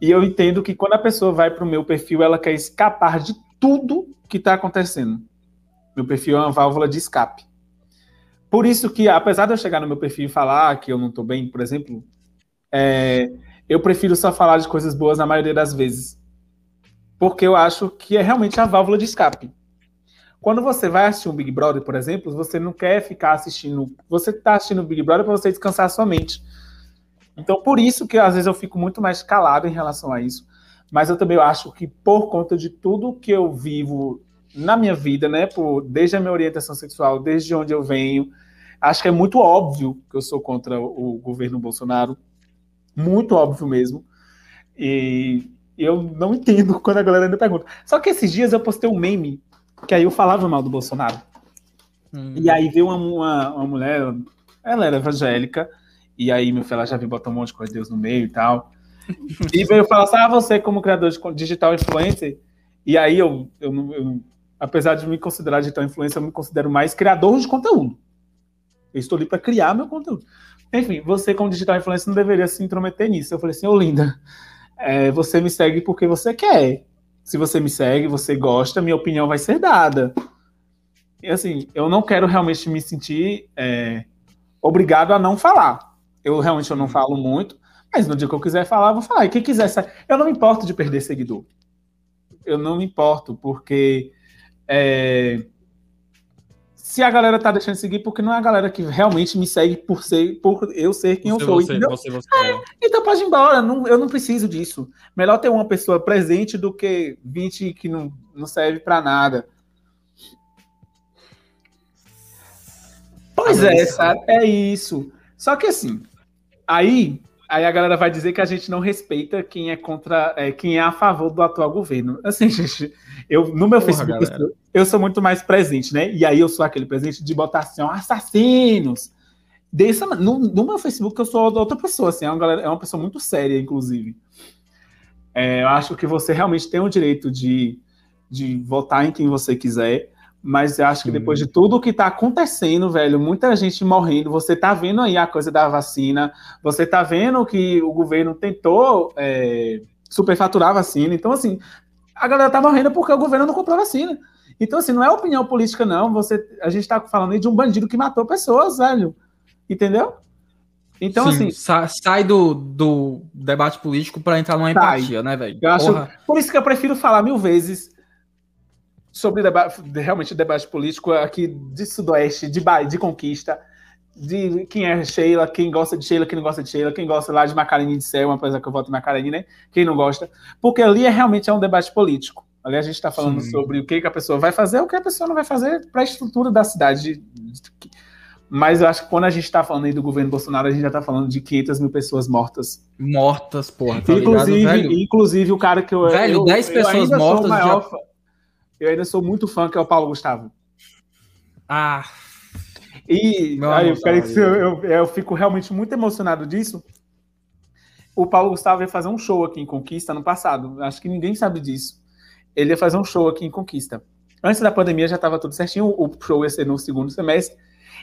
E eu entendo que quando a pessoa vai para o meu perfil, ela quer escapar de tudo que está acontecendo. Meu perfil é uma válvula de escape. Por isso que, apesar de eu chegar no meu perfil e falar que eu não estou bem, por exemplo, é, eu prefiro só falar de coisas boas na maioria das vezes. Porque eu acho que é realmente a válvula de escape. Quando você vai assistir um Big Brother, por exemplo, você não quer ficar assistindo. Você está assistindo o Big Brother para você descansar sua mente. Então, por isso que às vezes eu fico muito mais calado em relação a isso. Mas eu também acho que por conta de tudo que eu vivo na minha vida, né, por, desde a minha orientação sexual, desde onde eu venho, acho que é muito óbvio que eu sou contra o governo Bolsonaro. Muito óbvio mesmo. E eu não entendo quando a galera ainda pergunta. Só que esses dias eu postei um meme que aí eu falava mal do Bolsonaro. Hum. E aí veio uma, uma, uma mulher, ela era evangélica, e aí meu filho ela já veio botar um monte de coisa de Deus no meio e tal. E veio falar assim: ah, você, como criador de digital influencer, e aí eu, eu, eu apesar de me considerar digital influencer, eu me considero mais criador de conteúdo. Eu estou ali para criar meu conteúdo. Enfim, você, como digital influencer, não deveria se intrometer nisso. Eu falei assim, ô linda, é, você me segue porque você quer. Se você me segue, você gosta, minha opinião vai ser dada. E assim, eu não quero realmente me sentir é, obrigado a não falar. Eu realmente eu não falo muito, mas no dia que eu quiser falar, eu vou falar. E quem quiser, eu não me importo de perder seguidor. Eu não me importo, porque é, se a galera tá deixando de seguir, porque não é a galera que realmente me segue por ser, por eu ser quem você, eu sou. Você, entendeu? Você, você, é, então pode ir embora, não, eu não preciso disso. Melhor ter uma pessoa presente do que 20 que não, não serve para nada. Pois é, sabe? É isso. Só que assim, aí Aí a galera vai dizer que a gente não respeita quem é contra, é, quem é a favor do atual governo. Assim, gente, eu no meu Porra, Facebook eu sou, eu sou, muito mais presente, né? E aí eu sou aquele presente de botar assim, ó, assassinos. Dessa, no, no, meu Facebook eu sou outra pessoa, assim, é uma, galera, é uma pessoa muito séria, inclusive. É, eu acho que você realmente tem o direito de, de votar em quem você quiser. Mas eu acho que depois de tudo o que está acontecendo, velho, muita gente morrendo, você tá vendo aí a coisa da vacina, você tá vendo que o governo tentou é, superfaturar a vacina. Então, assim, a galera tá morrendo porque o governo não comprou a vacina. Então, assim, não é opinião política, não. Você, a gente tá falando aí de um bandido que matou pessoas, velho. Entendeu? Então, Sim, assim. sai do, do debate político para entrar numa empatia, né, velho? Por isso que eu prefiro falar mil vezes sobre debate, realmente debate político aqui de Sudoeste, de, de conquista, de quem é Sheila, quem gosta de Sheila, quem não gosta de Sheila, quem gosta lá de Macarani de Céu, apesar que eu voto Macarani, né? Quem não gosta. Porque ali é realmente é um debate político. Ali a gente está falando Sim. sobre o que, que a pessoa vai fazer, o que a pessoa não vai fazer para a estrutura da cidade. Mas eu acho que quando a gente está falando aí do governo Bolsonaro, a gente já está falando de 500 mil pessoas mortas. Mortas, porra. Tá inclusive, ligado, inclusive o cara que eu. Velho, eu, 10 pessoas mortas. Maior, já eu ainda sou muito fã, que é o Paulo Gustavo. Ah. E aí, eu, eu, eu, eu, fico realmente muito emocionado disso. O Paulo Gustavo ia fazer um show aqui em Conquista no passado. Acho que ninguém sabe disso. Ele ia fazer um show aqui em Conquista. Antes da pandemia já estava tudo certinho. O show ia ser no segundo semestre.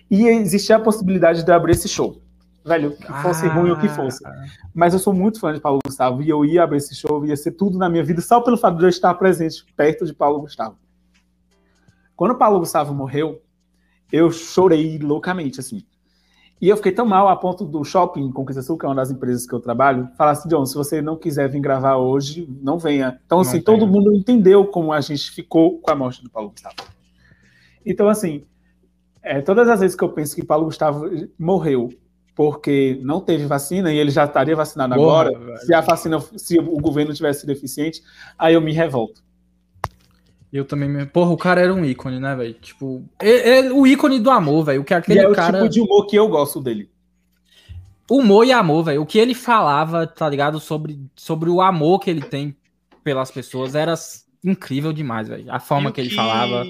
E existia a possibilidade de abrir esse show. Velho, que fosse ah. ruim ou que fosse. Mas eu sou muito fã de Paulo Gustavo e eu ia abrir esse show, ia ser tudo na minha vida só pelo fato de eu estar presente perto de Paulo Gustavo. Quando Paulo Gustavo morreu, eu chorei loucamente, assim. E eu fiquei tão mal a ponto do shopping Conquista Sul, que é uma das empresas que eu trabalho, falar assim, John, se você não quiser vir gravar hoje, não venha. Então, assim, não todo mundo entendeu como a gente ficou com a morte do Paulo Gustavo. Então, assim, é, todas as vezes que eu penso que Paulo Gustavo morreu porque não teve vacina e ele já estaria vacinado Porra, agora, velho. se a vacina, se o governo tivesse sido eficiente, aí eu me revolto. Eu também me... Porra, o cara era um ícone, né, velho? Tipo, é, é, o ícone do amor, velho. O que aquele e é cara... o tipo de humor que eu gosto dele. Humor e amor, velho. O que ele falava, tá ligado? Sobre, sobre o amor que ele tem pelas pessoas era incrível demais, velho. A forma que, que ele falava.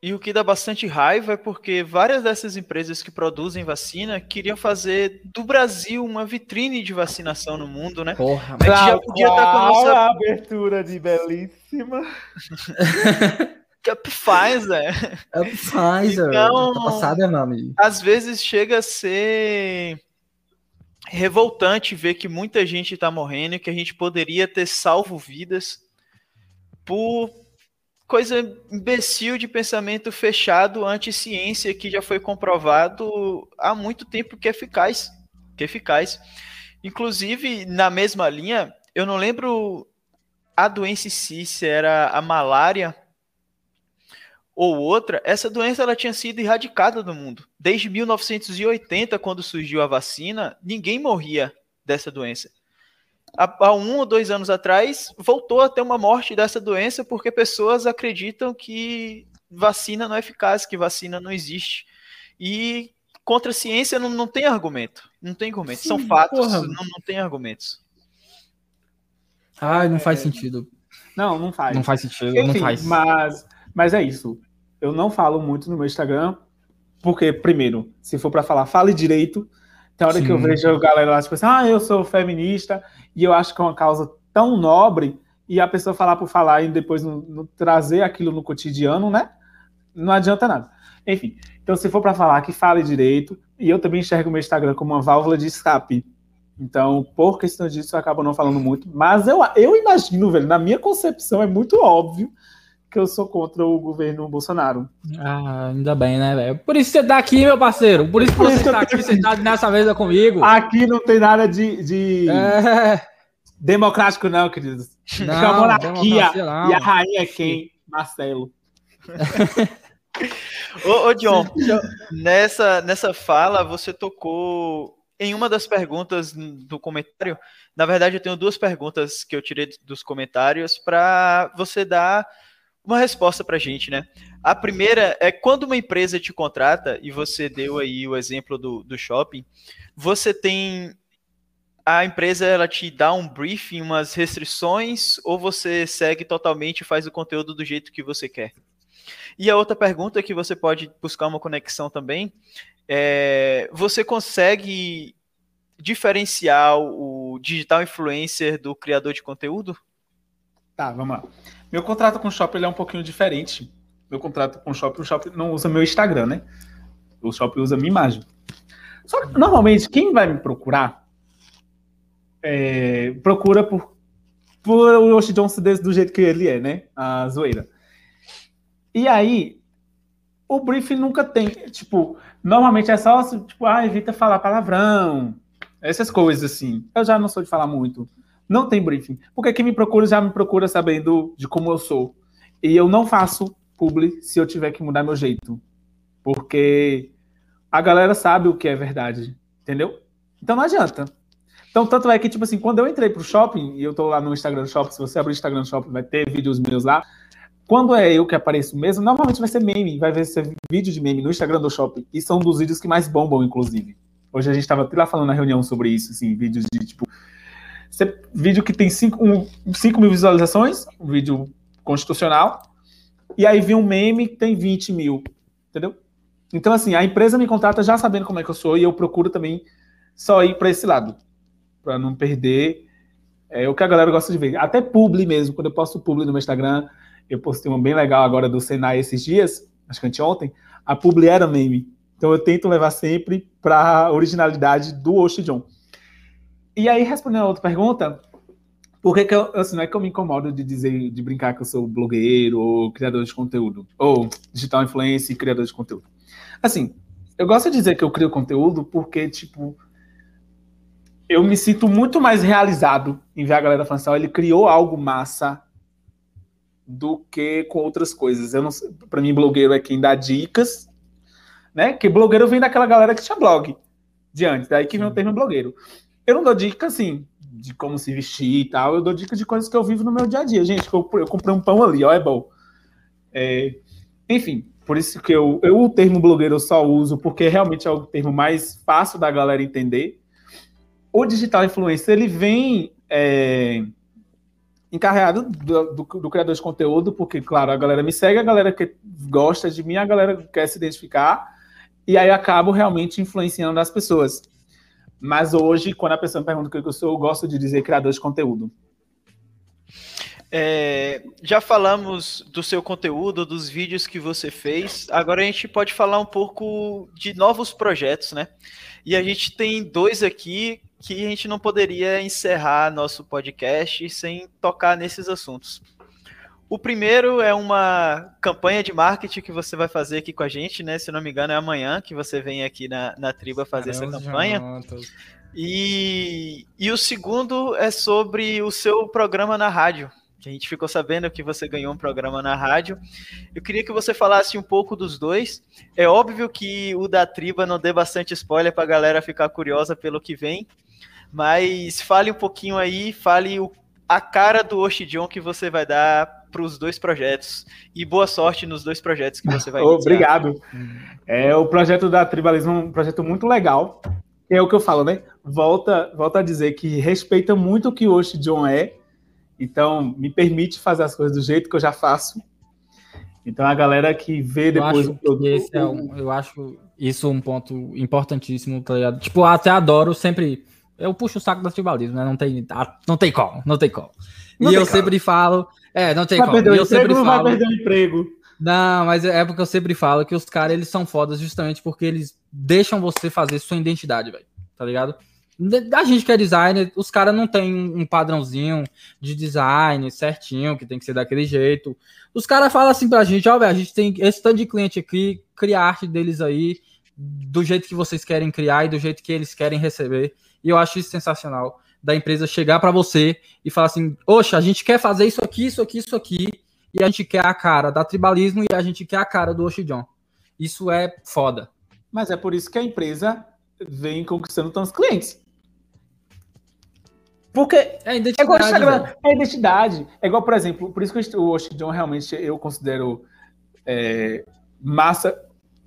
E o que dá bastante raiva é porque várias dessas empresas que produzem vacina queriam fazer do Brasil uma vitrine de vacinação no mundo, né? Porra, gente já podia estar com a nossa a abertura de belíssima. que é Pfizer. É Pfizer. Então, tá passada, meu amigo. Às vezes chega a ser revoltante ver que muita gente está morrendo e que a gente poderia ter salvo vidas por coisa imbecil de pensamento fechado anti-ciência que já foi comprovado há muito tempo que é eficaz. Que é eficaz. Inclusive, na mesma linha, eu não lembro a doença em si, se era a malária ou outra, essa doença ela tinha sido erradicada do mundo. Desde 1980, quando surgiu a vacina, ninguém morria dessa doença há, um ou dois anos atrás, voltou a ter uma morte dessa doença porque pessoas acreditam que vacina não é eficaz, que vacina não existe. E contra a ciência não, não tem argumento. Não tem argumento. Sim, São fatos, não, não tem argumentos. Ai, não faz é... sentido. Não, não faz. Não faz sentido, Enfim, não faz. Mas, mas é isso. Eu não falo muito no meu Instagram, porque, primeiro, se for para falar, fale direito. Tem hora Sim. que eu vejo a galera lá, tipo assim, ah, eu sou feminista, e eu acho que é uma causa tão nobre, e a pessoa falar por falar e depois não, não trazer aquilo no cotidiano, né? Não adianta nada. Enfim, então se for para falar que fale direito, e eu também enxergo o meu Instagram como uma válvula de escape. Então, por questão disso, eu acabo não falando muito. Mas eu, eu imagino, velho, na minha concepção é muito óbvio que eu sou contra o governo Bolsonaro. Ah, ainda bem, né, velho? Por isso você tá aqui, meu parceiro. Por isso que você está aqui sentado nessa mesa comigo. Aqui não tem nada de, de... É... democrático, não, queridos. Não, é a monarquia. Não. E a rainha é quem? Marcelo. ô, ô, John, nessa, nessa fala você tocou em uma das perguntas do comentário. Na verdade, eu tenho duas perguntas que eu tirei dos comentários para você dar uma resposta para a gente, né? A primeira é quando uma empresa te contrata, e você deu aí o exemplo do, do shopping, você tem. A empresa ela te dá um briefing, umas restrições, ou você segue totalmente e faz o conteúdo do jeito que você quer? E a outra pergunta que você pode buscar uma conexão também é, você consegue diferenciar o digital influencer do criador de conteúdo? Tá, vamos lá. Meu contrato com o Shopee é um pouquinho diferente. Meu contrato com o Shopee, o Shopee não usa meu Instagram, né? O Shopee usa minha imagem. Só que, normalmente, quem vai me procurar é, procura por, por o Yoshi Johnson do jeito que ele é, né? A zoeira. E aí, o briefing nunca tem, tipo, normalmente é só, tipo, ah, evita falar palavrão, essas coisas assim. Eu já não sou de falar muito. Não tem briefing. Porque quem me procura já me procura sabendo de como eu sou. E eu não faço publi se eu tiver que mudar meu jeito. Porque a galera sabe o que é verdade. Entendeu? Então não adianta. Então, tanto é que, tipo assim, quando eu entrei pro shopping, e eu tô lá no Instagram shopping, se você abrir o Instagram shopping, vai ter vídeos meus lá. Quando é eu que apareço mesmo, normalmente vai ser meme, vai ser vídeo de meme no Instagram do shopping. E são dos vídeos que mais bombam, inclusive. Hoje a gente estava lá falando na reunião sobre isso, assim, vídeos de tipo. Você, vídeo que tem 5 um, mil visualizações, um vídeo constitucional, e aí vem um meme que tem 20 mil, entendeu? Então, assim, a empresa me contrata já sabendo como é que eu sou, e eu procuro também só ir para esse lado, para não perder é, o que a galera gosta de ver. Até publi mesmo, quando eu posto publi no meu Instagram, eu postei uma bem legal agora do Senai esses dias, acho que anteontem, a publi era meme. Então eu tento levar sempre para a originalidade do Oshi John. E aí, respondendo a outra pergunta, por que, que eu, assim, não é que eu me incomodo de dizer, de brincar que eu sou blogueiro ou criador de conteúdo, ou digital influencer e criador de conteúdo. Assim, eu gosto de dizer que eu crio conteúdo porque, tipo, eu me sinto muito mais realizado em ver a galera falando assim, ele criou algo massa do que com outras coisas. Eu não para mim blogueiro é quem dá dicas, né? Que blogueiro vem daquela galera que tinha blog de antes, daí que vem o termo blogueiro. Eu não dou dica assim de como se vestir e tal, eu dou dica de coisas que eu vivo no meu dia a dia. Gente, eu, eu comprei um pão ali, ó, é bom. É, enfim, por isso que eu, eu o termo blogueiro eu só uso porque realmente é o termo mais fácil da galera entender. O digital influencer ele vem é, encarregado do, do, do, criador de conteúdo, porque, claro, a galera me segue, a galera que gosta de mim, a galera quer se identificar, e aí acabo realmente influenciando as pessoas. Mas hoje, quando a pessoa me pergunta o que eu sou, eu gosto de dizer criador de conteúdo. É, já falamos do seu conteúdo, dos vídeos que você fez. Agora a gente pode falar um pouco de novos projetos, né? E a gente tem dois aqui que a gente não poderia encerrar nosso podcast sem tocar nesses assuntos. O primeiro é uma campanha de marketing que você vai fazer aqui com a gente, né? Se não me engano, é amanhã que você vem aqui na, na Triba fazer Caramba, essa campanha. E, e o segundo é sobre o seu programa na rádio que a gente ficou sabendo que você ganhou um programa na rádio. Eu queria que você falasse um pouco dos dois. É óbvio que o da Triba não dê bastante spoiler para a galera ficar curiosa pelo que vem, mas fale um pouquinho aí, fale o, a cara do Oshidion que você vai dar para os dois projetos. E boa sorte nos dois projetos que você vai Obrigado. É o projeto da Tribalismo é um projeto muito legal. É o que eu falo, né? Volta, volta a dizer que respeita muito o que o Oshidion é então, me permite fazer as coisas do jeito que eu já faço. Então, a galera que vê depois eu acho, esse é um, eu acho isso um ponto importantíssimo, tá ligado? Tipo, até adoro sempre. Eu puxo o saco do tribalismo, né? Não tem, não tem como, não tem como. Não e eu como. sempre falo. É, não tem vai como. Perder eu sempre não falo. vai perder o emprego. Não, mas é porque eu sempre falo que os caras, eles são fodas justamente porque eles deixam você fazer sua identidade, velho. Tá ligado? A gente que é designer, os caras não tem um padrãozinho de design certinho, que tem que ser daquele jeito. Os caras falam assim pra gente, ó, velho, a gente tem esse tanto de cliente aqui, cria a arte deles aí, do jeito que vocês querem criar e do jeito que eles querem receber. E eu acho isso sensacional. Da empresa chegar para você e falar assim: Oxa, a gente quer fazer isso aqui, isso aqui, isso aqui. E a gente quer a cara da tribalismo e a gente quer a cara do Oxijon. Isso é foda. Mas é por isso que a empresa vem conquistando tantos clientes. Porque é identidade. É igual, Instagram, é identidade. É igual, por exemplo, por isso que o Oxijon realmente eu considero é, massa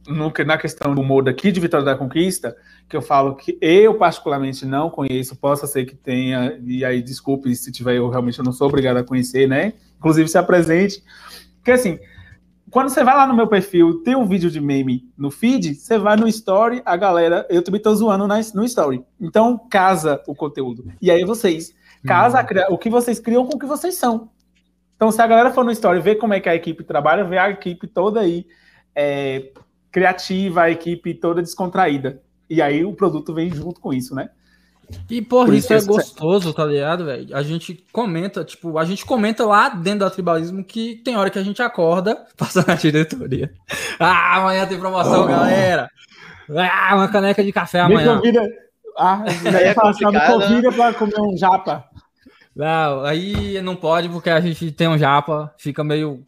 no, na questão do humor daqui de Vitória da Conquista, que eu falo que eu particularmente não conheço, possa ser que tenha, e aí desculpe se tiver, eu realmente não sou obrigado a conhecer, né? Inclusive se apresente. Porque assim, quando você vai lá no meu perfil, tem um vídeo de meme no feed, você vai no story, a galera, eu também tô zoando no story. Então, casa o conteúdo. E aí vocês, casa uhum. o que vocês criam com o que vocês são. Então, se a galera for no story ver como é que a equipe trabalha, ver a equipe toda aí é, criativa, a equipe toda descontraída. E aí o produto vem junto com isso, né? E, porra, Por isso, isso é gostoso, tá ligado, velho? A gente comenta, tipo, a gente comenta lá dentro do tribalismo que tem hora que a gente acorda, passa na diretoria. Ah, amanhã tem promoção, oh. galera! Ah, uma caneca de café amanhã. Me convida. Ah, é falar, me convida pra comer um japa. Não, aí não pode porque a gente tem um japa, fica meio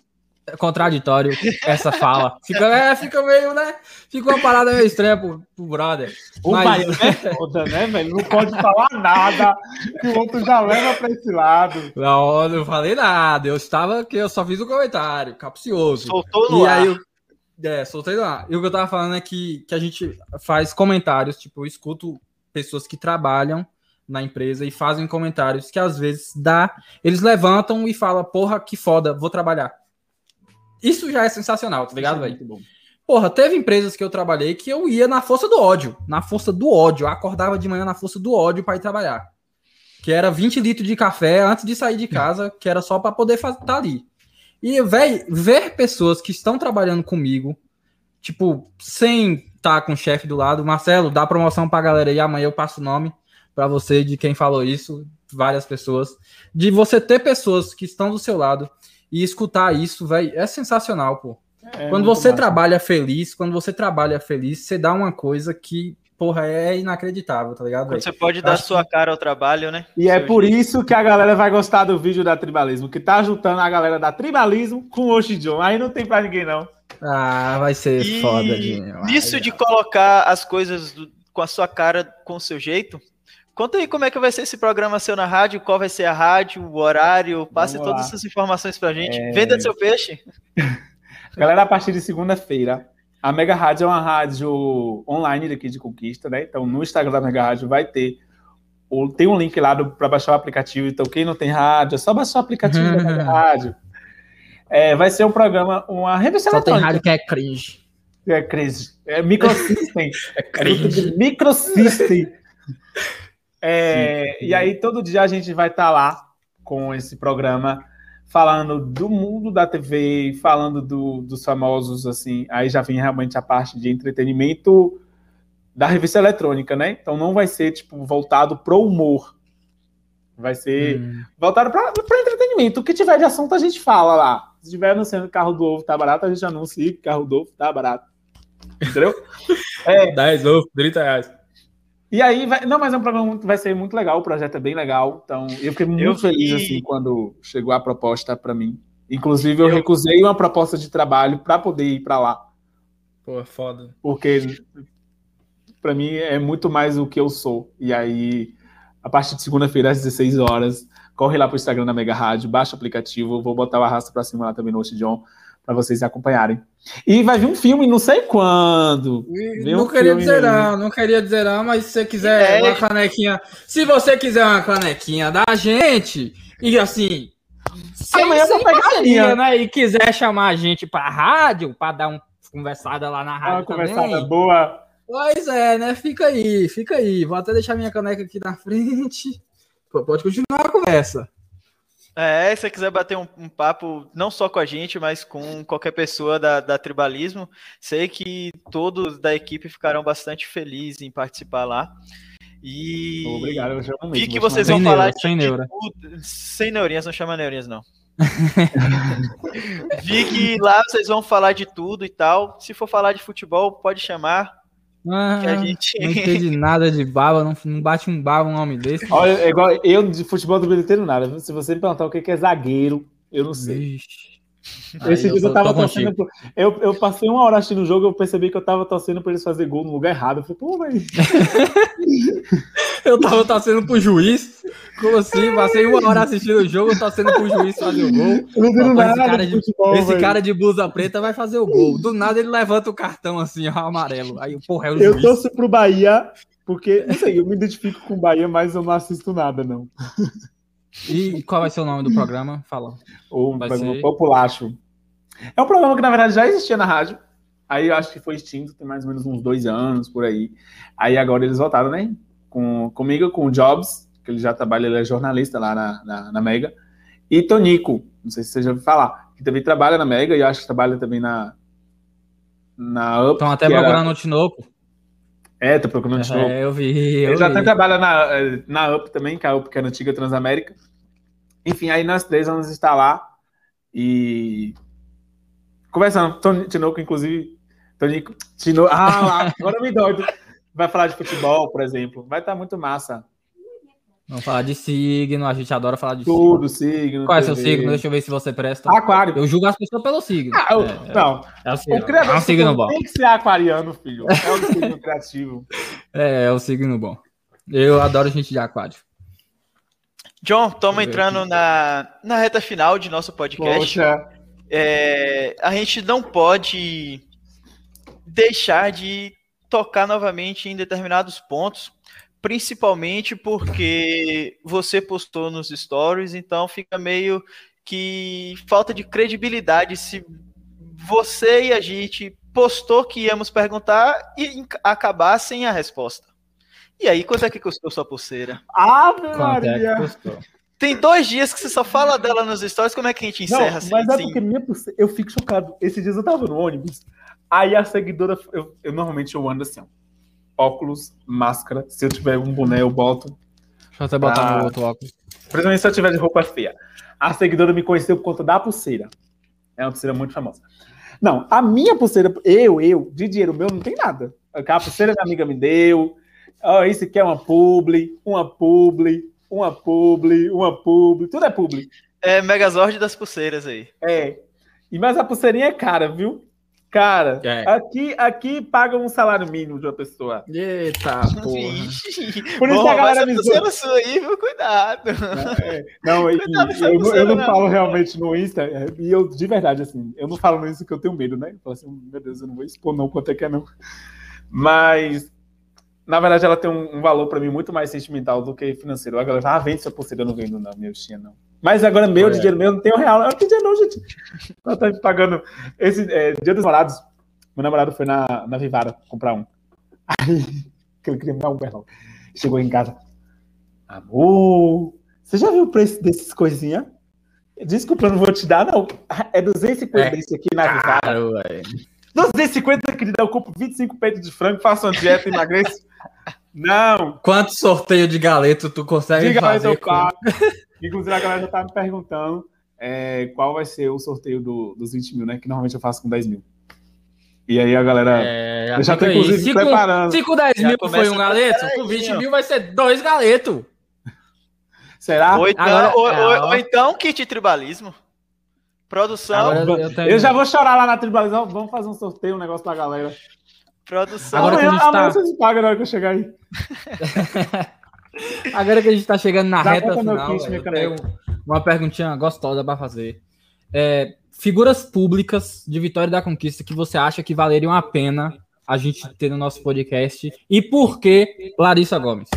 contraditório essa fala. Fica, é, fica meio, né? Fica uma parada meio estranha pro, pro brother. O Mas... é foda, né, velho? Não pode falar nada que o outro já leva pra esse lado. Não, não falei nada. Eu estava aqui, eu só fiz o um comentário, capcioso. Soltou no e ar. Aí eu, é, soltei no ar. E o que eu tava falando é que, que a gente faz comentários, tipo, eu escuto pessoas que trabalham na empresa e fazem comentários que às vezes dá, eles levantam e falam, porra, que foda, vou trabalhar. Isso já é sensacional, tá ligado, é velho? Porra, teve empresas que eu trabalhei que eu ia na força do ódio. Na força do ódio. Eu acordava de manhã na força do ódio para ir trabalhar. Que era 20 litros de café antes de sair de casa, que era só para poder estar tá ali. E, velho, ver pessoas que estão trabalhando comigo, tipo, sem estar tá com o chefe do lado, Marcelo, dá promoção pra galera aí, amanhã eu passo o nome para você de quem falou isso, várias pessoas. De você ter pessoas que estão do seu lado e escutar isso, velho, é sensacional, pô. É, quando você massa. trabalha feliz, quando você trabalha feliz, você dá uma coisa que, porra, é inacreditável, tá ligado? Véio? Você pode dar sua cara ao trabalho, né? E é por jeito. isso que a galera vai gostar do vídeo da Tribalismo, que tá juntando a galera da Tribalismo com o Oshijon. Aí não tem pra ninguém, não. Ah, vai ser e foda, Dinho. Nisso de colocar as coisas do, com a sua cara, com o seu jeito, Conta aí como é que vai ser esse programa seu na rádio, qual vai ser a rádio, o horário, passe todas essas informações pra gente. É... Venda seu peixe. Galera, a partir de segunda-feira, a Mega Rádio é uma rádio online daqui de Conquista, né? Então, no Instagram da Mega Rádio vai ter tem um link lá para baixar o aplicativo. Então, quem não tem rádio, é só baixar o aplicativo da Mega Rádio. É, vai ser um programa, uma revista Só eletrônica. tem rádio que é cringe. É cringe. É microsystem. é cringe. Microsystem. É, e aí, todo dia a gente vai estar tá lá com esse programa falando do mundo da TV, falando do, dos famosos, assim. Aí já vem realmente a parte de entretenimento da revista eletrônica, né? Então não vai ser, tipo, voltado pro humor. Vai ser hum. voltado para entretenimento. O que tiver de assunto a gente fala lá. Se tiver anunciando que carro do ovo tá barato, a gente anuncia que carro do ovo tá barato. Entendeu? é, 10 ovo, 30 reais. E aí, vai, não, mas é um programa vai ser muito legal, o projeto é bem legal. Então, eu fiquei muito eu feliz vi... assim quando chegou a proposta para mim. Inclusive, eu, eu, recusei uma proposta de trabalho para poder ir para lá. Pô, é foda. Porque para mim é muito mais o que eu sou. E aí, a partir de segunda-feira às 16 horas, corre lá pro Instagram da Mega Rádio, baixa o aplicativo, vou botar o arrasto para cima lá também no John para vocês acompanharem. E vai vir um filme, não sei quando. não um queria dizer não, não queria dizer não, mas se você quiser é. uma canequinha, se você quiser uma canequinha da gente, e assim, amanhã eu pegaria, né? E quiser chamar a gente para rádio, para dar uma conversada lá na rádio uma também. conversada boa. Pois é, né? Fica aí, fica aí. Vou até deixar minha caneca aqui na frente. Pode continuar a conversa. É, se você quiser bater um, um, papo, não só com a gente, mas com qualquer pessoa da, da Tribalismo, sei que todos da equipe ficarão bastante felizes em participar lá. E Obrigado, eu chamo vi mesmo, que vou vocês vão neura, falar de, sem de neura. tudo- sem neurinhas, não chama neurinhas, não. vi que lá vocês vão falar de tudo e tal. Se for falar de futebol, pode chamar. Ah, Que a gente- Não entende nada de baba, não, não bate um baba um homem desse. Olha, é igual eu de futebol do entendo nada. Se você me perguntar o que que é zagueiro, eu não sei. Vixe. Esse dia eu tava torcendo. pro- Eu, eu passei uma hora assistindo o jogo, eu percebi que eu tava torcendo pra eles fazer gol no lugar errado. Eu falei, pô, mas. Eu tava torcendo pro juiz. Como assim? Passei uma hora assistindo o jogo, torcendo pro juiz fazer o gol. Não entendo Esse nada cara de de- futebol. Esse velho. cara de blusa preta vai fazer o gol. Do nada ele levanta o cartão assim, ó, amarelo. Aí, porra, é o Eu juiz. torço pro Bahia, porque, não sei, eu me identifico com o Bahia, mas eu não assisto nada, não. E qual vai ser o nome do programa? Fala. Ou Vai vai ser-. Populacho. É um programa que, na verdade, já existia na rádio. Aí eu acho que foi extinto, tem mais ou menos uns dois anos por aí. Aí agora eles voltaram, né? Com, comigo, com o Jobs, que ele já trabalha, ele é jornalista lá na, na, na Mega. E Tonico, não sei se você já ouviu falar, que também trabalha na Mega e eu acho que trabalha também na. Na Up. Estão até que era- procurando o Tinoco. É, tô procurando de novo. É, eu vi. Ele Eu já vi. até trabalha na, na UP também, que é a UP que é a antiga Transamérica. Enfim, aí nós três vamos estar lá e conversando. Tony Tinoco, inclusive. Tonico. Tino... Ah, lá, agora me dói. Vai falar de futebol, por exemplo. Vai estar muito massa. Vamos falar de signo, a gente adora falar de signo. Tudo, signo. Qual é seu signo? Deixa eu ver se você presta. Aquário. Eu julgo as pessoas pelo signo. Ah, eu- É, não, é o signo. o criador É um signo signo bom. tem que ser aquariano, filho. É um signo criativo. É, é o signo bom. Eu adoro gente de aquário. John, estamos entrando na, na reta final de nosso podcast. Poxa. É, a gente não pode deixar de tocar novamente em determinados pontos, principalmente porque você postou nos stories, então fica meio que falta de credibilidade se você e a gente postou que íamos perguntar e acabar sem a resposta. E aí, quanto é que custou sua pulseira? É que Maria. Tem dois dias que você só fala dela nos stories, como é que a gente Não, encerra assim? mas é assim? porque minha pulseira, eu fico chocado. Esses dias eu tava no ônibus, aí a seguidora, eu, eu normalmente eu ando assim, ó, óculos, máscara, se eu tiver um boné eu boto, Deixa eu até botar Ah. no outro óculos. principalmente se eu tiver de roupa feia. A seguidora me conheceu por conta da pulseira. É uma pulseira muito famosa. Não, a minha pulseira, eu, eu, de dinheiro meu, não tem nada. A pulseira minha amiga me deu. Ó, isso aqui é uma publi, uma publi, uma publi, uma publi, tudo é publi. É Megazord das pulseiras aí. É. E mas a pulseirinha é cara, viu? Cara, É. aqui, aqui paga um salário mínimo de uma pessoa. Eita, porra. Por isso que a galera me pulseira sua aí, viu? Cuidado. Não, e- Cuidado e eu, não- eu não não. falo realmente no Insta, é, e eu, de verdade, assim, eu não falo nisso que eu tenho medo, né? Eu falo assim, meu Deus, eu não vou expor não, quanto é que é não. Mas, na verdade, ela tem um, um valor pra mim muito mais sentimental do que financeiro. A galera, ah, vende sua pulseira, eu não vendo não, meu tinha não. Mas agora meu, de É. dinheiro meu, não tem um real. Eu não tenho dinheiro não, gente. Ela tá me pagando. Esse é, dia dos namorados, meu namorado foi na, na Vivara comprar um. Aí, que ele queria me dar um perdão. Chegou em casa. Amor, você já viu o preço desses coisinhas? Desculpa, eu não vou te dar, não. É 250 É desse aqui na Vivara. Velho. 250, querida, eu compro 25 peitos de frango, faço uma dieta e emagreço. Não, Quanto sorteio de galeto tu consegue aí, fazer? eu com-. Inclusive, a galera já tá me perguntando é, qual vai ser o sorteio do- dos 20 mil, né? Que normalmente eu faço com 10 mil. E aí a galera. É, eu já tô, aí. inclusive, Se com- preparando. Se com 10 Já mil foi um galeto, com 20 ó. mil vai ser dois galetos. Será? Ou então, Agora- ou, ou- ó. ou então kit tribalismo. Produção, Agora eu tenho- Eu já vou chorar lá na tribalização. Vamos fazer um sorteio, um negócio pra galera. produção. Agora amanhã, gente tá- amanhã vocês pagam na hora que eu chegar aí. Agora que a gente tá chegando na Dá reta final, velho, eu tenho uma perguntinha gostosa pra fazer. É, figuras públicas de Vitória da Conquista que você acha que valeriam a pena a gente ter no nosso podcast e por que Larissa Gomes?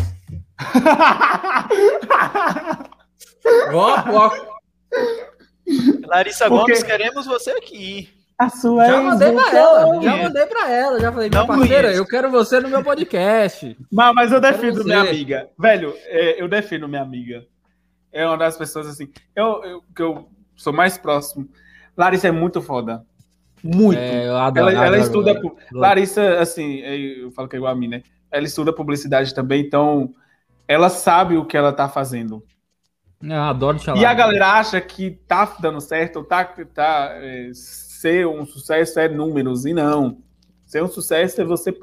Larissa Porque- Gomes, queremos você aqui. A sua já mandei pra voltou. ela, já mandei pra ela, já falei, minha parceira, eu quero você no meu podcast. Mas, mas eu defendo minha amiga. Velho, é, eu defendo minha amiga. é uma das pessoas assim, eu, eu que eu sou mais próximo. Larissa é muito foda. Muito. É, eu adoro, ela, ela adoro, estuda. adoro. Larissa, assim, eu falo que é igual a mim, né? Ela estuda publicidade também, então ela sabe o que ela tá fazendo. Eu adoro te E a galera acha que tá dando certo, ou tá, tá é, ser um sucesso é números, e não. Ser um sucesso é você.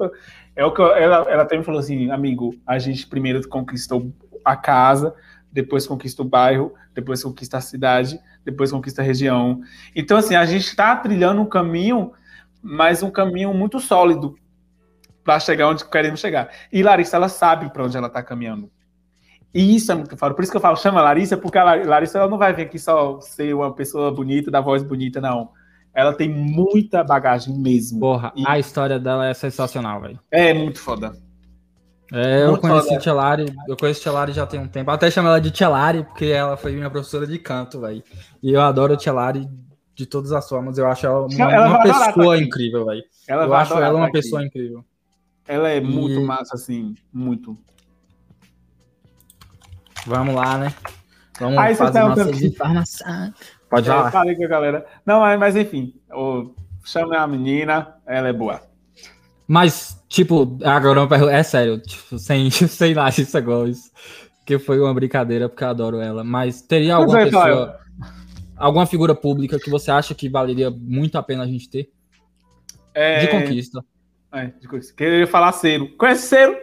É o que eu- ela, ela até me falou assim, amigo, a gente primeiro conquistou a casa, depois conquista o bairro, depois conquista a cidade, depois conquista a região. Então, assim, a gente está trilhando um caminho, mas um caminho muito sólido para chegar onde queremos chegar. E Larissa, ela sabe para onde ela está caminhando. E isso é muito foda. Por isso que eu falo, chama Larissa, porque a Lar- Larissa ela não vai vir aqui só ser uma pessoa bonita, da voz bonita, não. Ela tem muita bagagem mesmo. Porra, E- a história dela é sensacional, velho. É muito foda. É, eu conheci foda. Tia Lari, eu conheço Tia Lari já tem um tempo. Até chamo ela de Tia Lari, porque ela foi minha professora de canto, velho. E eu adoro a Tia Lari de todas as formas. Eu acho ela uma, Ela uma pessoa tá incrível, velho. Eu acho ela uma tá aqui. pessoa incrível. Ela é muito E- massa, assim, muito. Vamos lá, né? Vamos Aí fazer nossas perguntando- informações. Pode É, falar. falei com a galera. Não, mas, mas enfim, o, chama a menina, ela é boa. Mas, tipo, agora uma pergunta. É sério, tipo, sem, sem lá isso agora. Isso, que foi uma brincadeira, porque eu adoro ela. Mas teria Mas alguma é, pessoa. Alguma figura pública que você acha que valeria muito a pena a gente ter? É, De conquista. É, de conquista. Queria falar Cero. Conhece Cero?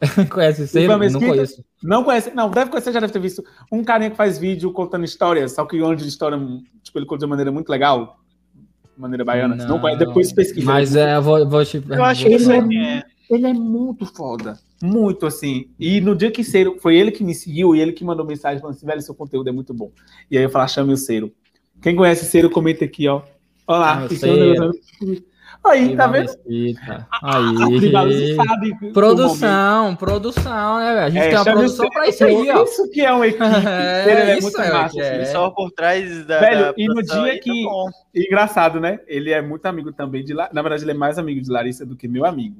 Conhece Ciro? Ivan Não Mesquita? conheço. Não conhece? Não, deve conhecer, já deve ter visto. Um carinha que faz vídeo contando histórias, só que onde história, tipo, ele conta de maneira muito legal. De maneira baiana. Não, não conhece, depois pesquisa. Mas é, eu vou, vou te. Eu acho que Ele é- é. Ele é muito foda. Muito assim. E no dia que Cero, foi ele que me seguiu e ele que mandou mensagem falando assim: velho, seu conteúdo é muito bom. E aí eu falei: chame o Cero. Quem conhece Cero, comenta aqui, ó. Olha lá. Ah, é Aí, tá vendo? Mesquita. A Tribalismo Aí. sabe. o momento. Produção, produção, né, velho? A gente É, tem uma o produção Cero. pra isso aí, ó. Isso que é uma equipe. É, Cero é isso muito é, massa. é. Ele só por trás da. Velho, da e no dia aí, tá que- bom. Engraçado, né? Ele é muito amigo também de Larissa. Na verdade, ele é mais amigo de Larissa do que meu amigo.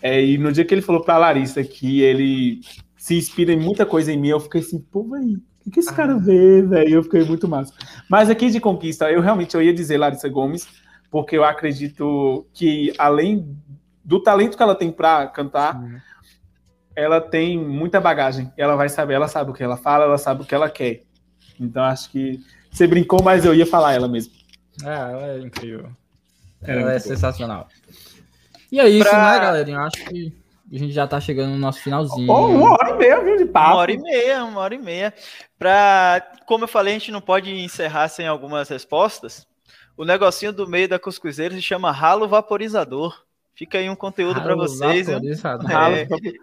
É, e no dia que ele falou pra Larissa que ele se inspira em muita coisa em mim, eu fiquei assim, pô, velho, o que, que esse cara vê, velho? Eu fiquei muito massa. Mas aqui de conquista, eu realmente eu ia dizer Larissa Gomes, porque eu acredito que além do talento que ela tem pra cantar, ela tem muita bagagem. Ela vai saber, ela sabe o que ela fala, ela sabe o que ela quer. Então acho que você brincou, mas eu ia falar ela mesmo. É, ela é incrível. Ela é Ela é boa. sensacional. E é isso, Pra- né, galerinha? Eu acho que a gente já tá chegando no nosso finalzinho. Pô, uma hora e meia, viu, de papo. Uma hora e meia, uma hora e meia. Pra, como eu falei, a gente não pode encerrar sem algumas respostas. O negocinho do meio da cuscuzeira se chama ralo vaporizador. Fica aí um conteúdo para vocês. viu? vaporizado. É. Ralo,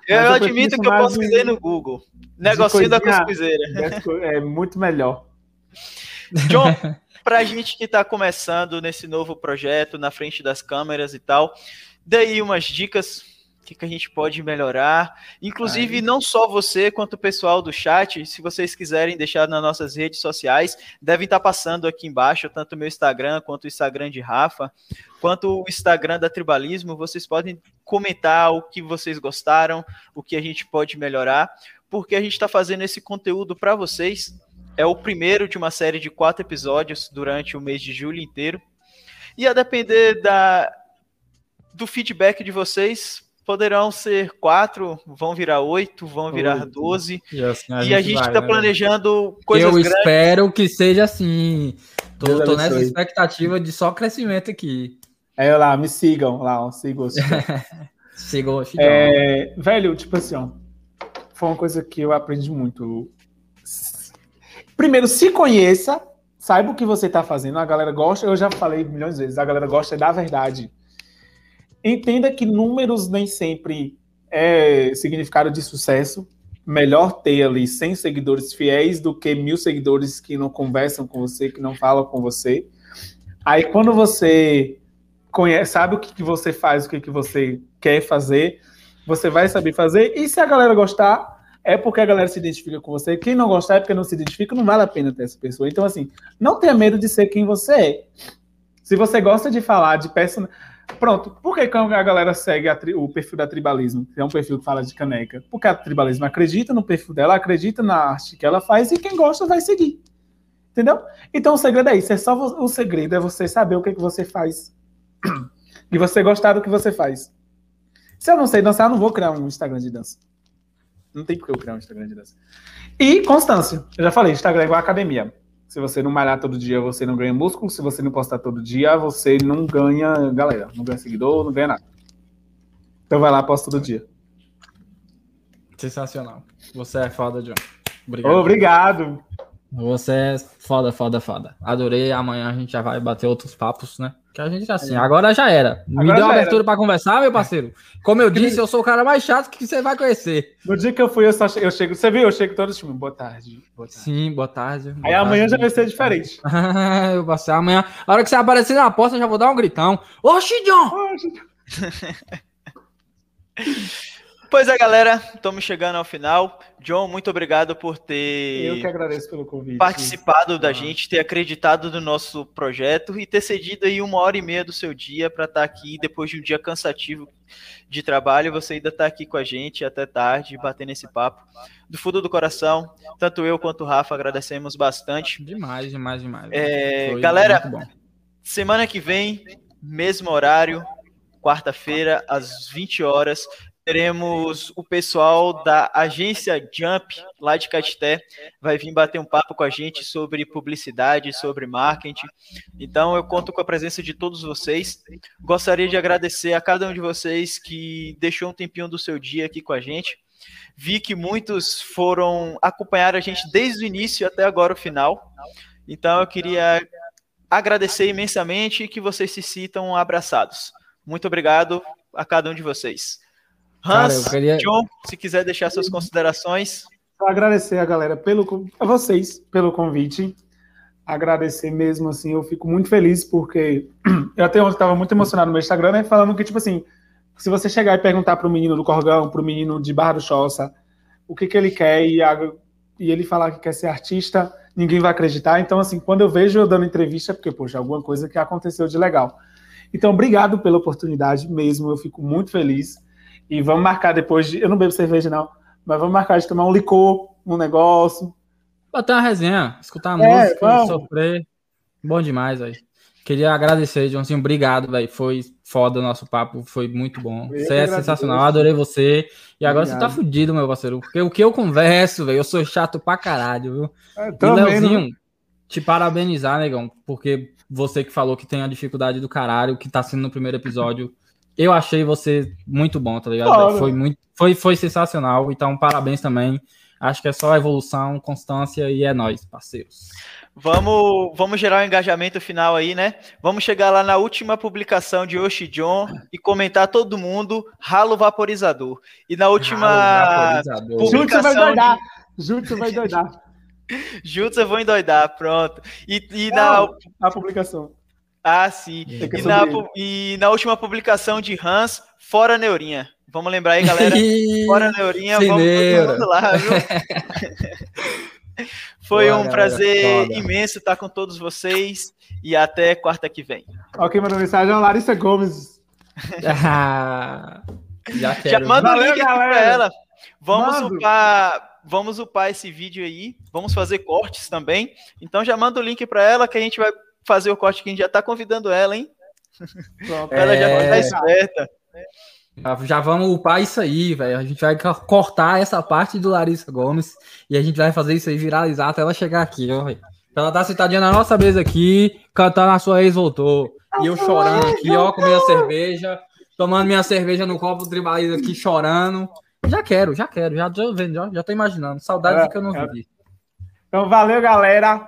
Eu, mas admito que eu dizer no Google. Negocinho da cuscuzeira. É muito melhor. John, pra gente que tá começando nesse novo projeto, na frente das câmeras e tal, daí umas dicas, que, que a gente pode melhorar. Inclusive, Aí. não só você, quanto o pessoal do chat, se vocês quiserem deixar nas nossas redes sociais, devem estar passando aqui embaixo, tanto o meu Instagram, quanto o Instagram de Rafa, quanto o Instagram da Tribalismo, vocês podem comentar o que vocês gostaram, o que a gente pode melhorar, porque a gente está fazendo esse conteúdo para vocês. É o primeiro de uma série de quatro episódios durante o mês de julho inteiro. E a depender da, do feedback de vocês, poderão ser quatro, vão virar oito, vão virar doze. E, assim, E a gente está né, planejando coisas Eu grandes. espero que seja assim. Tô, tô nessa expectativa de só crescimento aqui. É lá, me sigam lá, sigam. chegou. É, velho, tipo assim, ó, foi uma coisa que eu aprendi muito. Primeiro, se conheça, saiba o que você tá fazendo. A galera gosta, eu já falei milhões de vezes, a galera gosta da verdade. Entenda que números nem sempre é significado de sucesso. Melhor ter ali 100 seguidores fiéis do que mil seguidores que não conversam com você, que não falam com você. Aí quando você conhece, sabe o que, que você faz, o que, que você quer fazer, você vai saber fazer. E se a galera gostar, é porque a galera se identifica com você. Quem não gostar é porque não se identifica, não vale a pena ter essa pessoa. Então, assim, não tenha medo de ser quem você é. Se você gosta de falar de person... Pronto. Por que a galera segue a tri- o perfil da Tribalismo? Que é um perfil que fala de caneca. Porque a Tribalismo acredita no perfil dela, acredita na arte que ela faz e quem gosta vai seguir. Entendeu? Então o segredo é isso. É só o segredo é você saber o que, que você faz. E você gostar do que você faz. Se eu não sei dançar, eu não vou criar um Instagram de dança. Não tem porque eu criar um Instagram de dança. E constância. Eu já falei, Instagram é igual academia. Se você não malhar todo dia, você não ganha músculo. Se você não postar todo dia, você não ganha galera. Não ganha seguidor, não ganha nada. Então vai lá, posta todo dia. Sensacional. Você é foda, John. Obrigado. Obrigado. Você é foda, foda, foda. Adorei. Amanhã a gente já vai bater outros papos, né? Que a gente assim, agora já era. Me Agora deu já abertura pra conversar, meu parceiro. Como eu disse, eu sou o cara mais chato que você vai conhecer. No dia que eu fui, eu só che- eu chego. Você viu? Eu chego todo time. Boa tarde. Boa tarde. Sim, boa tarde. boa Aí amanhã já tarde. vai ser diferente. eu passei amanhã. A hora que você aparecer na porta, eu já vou dar um gritão. Oxi, John! Pois é, galera, estamos chegando ao final. John, muito obrigado por ter Eu que agradeço pelo convite. participado da Ah. gente, ter acreditado no nosso projeto e ter cedido aí uma hora e meia do seu dia para estar aqui depois de um dia cansativo de trabalho. Você ainda está aqui com a gente até tarde, batendo esse papo. Do fundo do coração, tanto eu quanto o Rafa agradecemos bastante. Demais, demais, demais. É, galera. Semana que vem, mesmo horário, quarta-feira, às 20 horas, teremos o pessoal da agência Jump, lá de Caeté, vai vir bater um papo com a gente sobre publicidade, sobre marketing. Então, eu conto com a presença de todos vocês. Gostaria de agradecer a cada um de vocês que deixou um tempinho do seu dia aqui com a gente. Vi que muitos foram acompanhar a gente desde o início até agora o final. Então, eu queria agradecer imensamente e que vocês se sintam abraçados. Muito obrigado a cada um de vocês. Cara, Hans, eu queria- John, se quiser deixar suas considerações. Agradecer a galera pelo a vocês pelo convite. Agradecer mesmo assim, eu fico muito feliz porque eu até ontem estava muito emocionado no meu Instagram, né, falando que tipo assim, se você chegar e perguntar para o menino do Corgão, para o menino de Barra do Choça, o que que ele quer e, a- e ele falar que quer ser artista, ninguém vai acreditar. Então assim, quando eu vejo eu dando entrevista, é porque poxa, alguma coisa que aconteceu de legal. Então, obrigado pela oportunidade mesmo, eu fico muito feliz. E vamos marcar depois de. Eu não bebo cerveja, não. Mas vamos marcar de tomar um licor, um negócio. Bater uma resenha, escutar a É, música, vamos. sofrer. Bom demais, velho. Queria agradecer, Johnzinho. Obrigado, velho. Foi foda o nosso papo, foi muito bom. Eu Você é sensacional, adorei você. E agora você tá fudido, meu parceiro. Porque o que eu converso, velho, eu sou chato pra caralho, viu? É, E né? Leozinho, te parabenizar, negão, porque você que falou que tem a dificuldade do caralho, que tá sendo no primeiro episódio, eu achei você muito bom, tá ligado? Velho? Foi muito, foi, foi sensacional, então parabéns também. Acho que é só evolução, constância e é nóis, parceiros. Vamos, vamos gerar um engajamento final aí, né? Vamos chegar lá na última publicação de Oshi John e comentar todo mundo ralo vaporizador. E na última Júlio, você vai publicação doidar. Júlio, você vai doidar. Juntos eu vou endoidar, pronto. E, e na a publicação. Ah, sim. E na, e na última publicação de Hans, fora Neurinha. Vamos lembrar aí, galera. Fora Neurinha, vamos todo mundo lá, viu? Foi Boa, um galera, prazer foda. imenso estar com todos vocês e até quarta que vem. Ó, quem mandou mensagem é a Larissa Gomes. Ah, Já Já quero. manda Valeu, o link aqui galera. pra ela. Vamos Mando. upar, vamos upar esse vídeo aí. Vamos fazer cortes também. Então já manda o link pra ela que a gente vai fazer o corte que a gente já tá convidando ela, hein? Pronto. Ela já É. tá esperta. Já- Já vamos upar isso aí, velho. A gente vai co- cortar essa parte do Larissa Gomes e a gente vai fazer isso aí viralizar até ela chegar aqui, ó, velho. Ela tá sentadinha na nossa mesa aqui, cantando a sua ex voltou. E eu chorando aqui, ó, com minha cerveja, tomando minha cerveja no copo tribalismo aqui, chorando. Já quero, já quero, já tô vendo, já, já tô imaginando. Saudade É, que eu não é. vivi. Então, valeu, galera.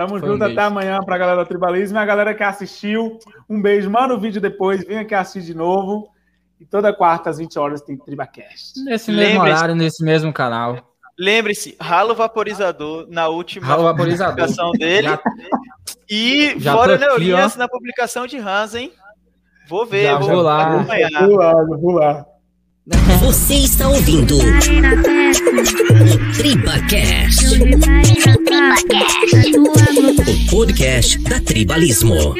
Tamo Foi um junto até beijo. amanhã pra galera do Tribalismo. E a galera que assistiu, um beijo. Manda o vídeo depois, vem aqui assistir de novo. E toda quarta às 20 horas tem Tribacast. Nesse mesmo horário, nesse mesmo canal. Lembre-se, ralo vaporizador na última Ralo vaporizador. publicação dele. Já, E Já fora Neurinhas na publicação de Hans, hein? Vou ver, Já vou, vou lá. acompanhar. Vou lá, vou lá. Você está ouvindo festa, TribaCast, o podcast da Tribalismo.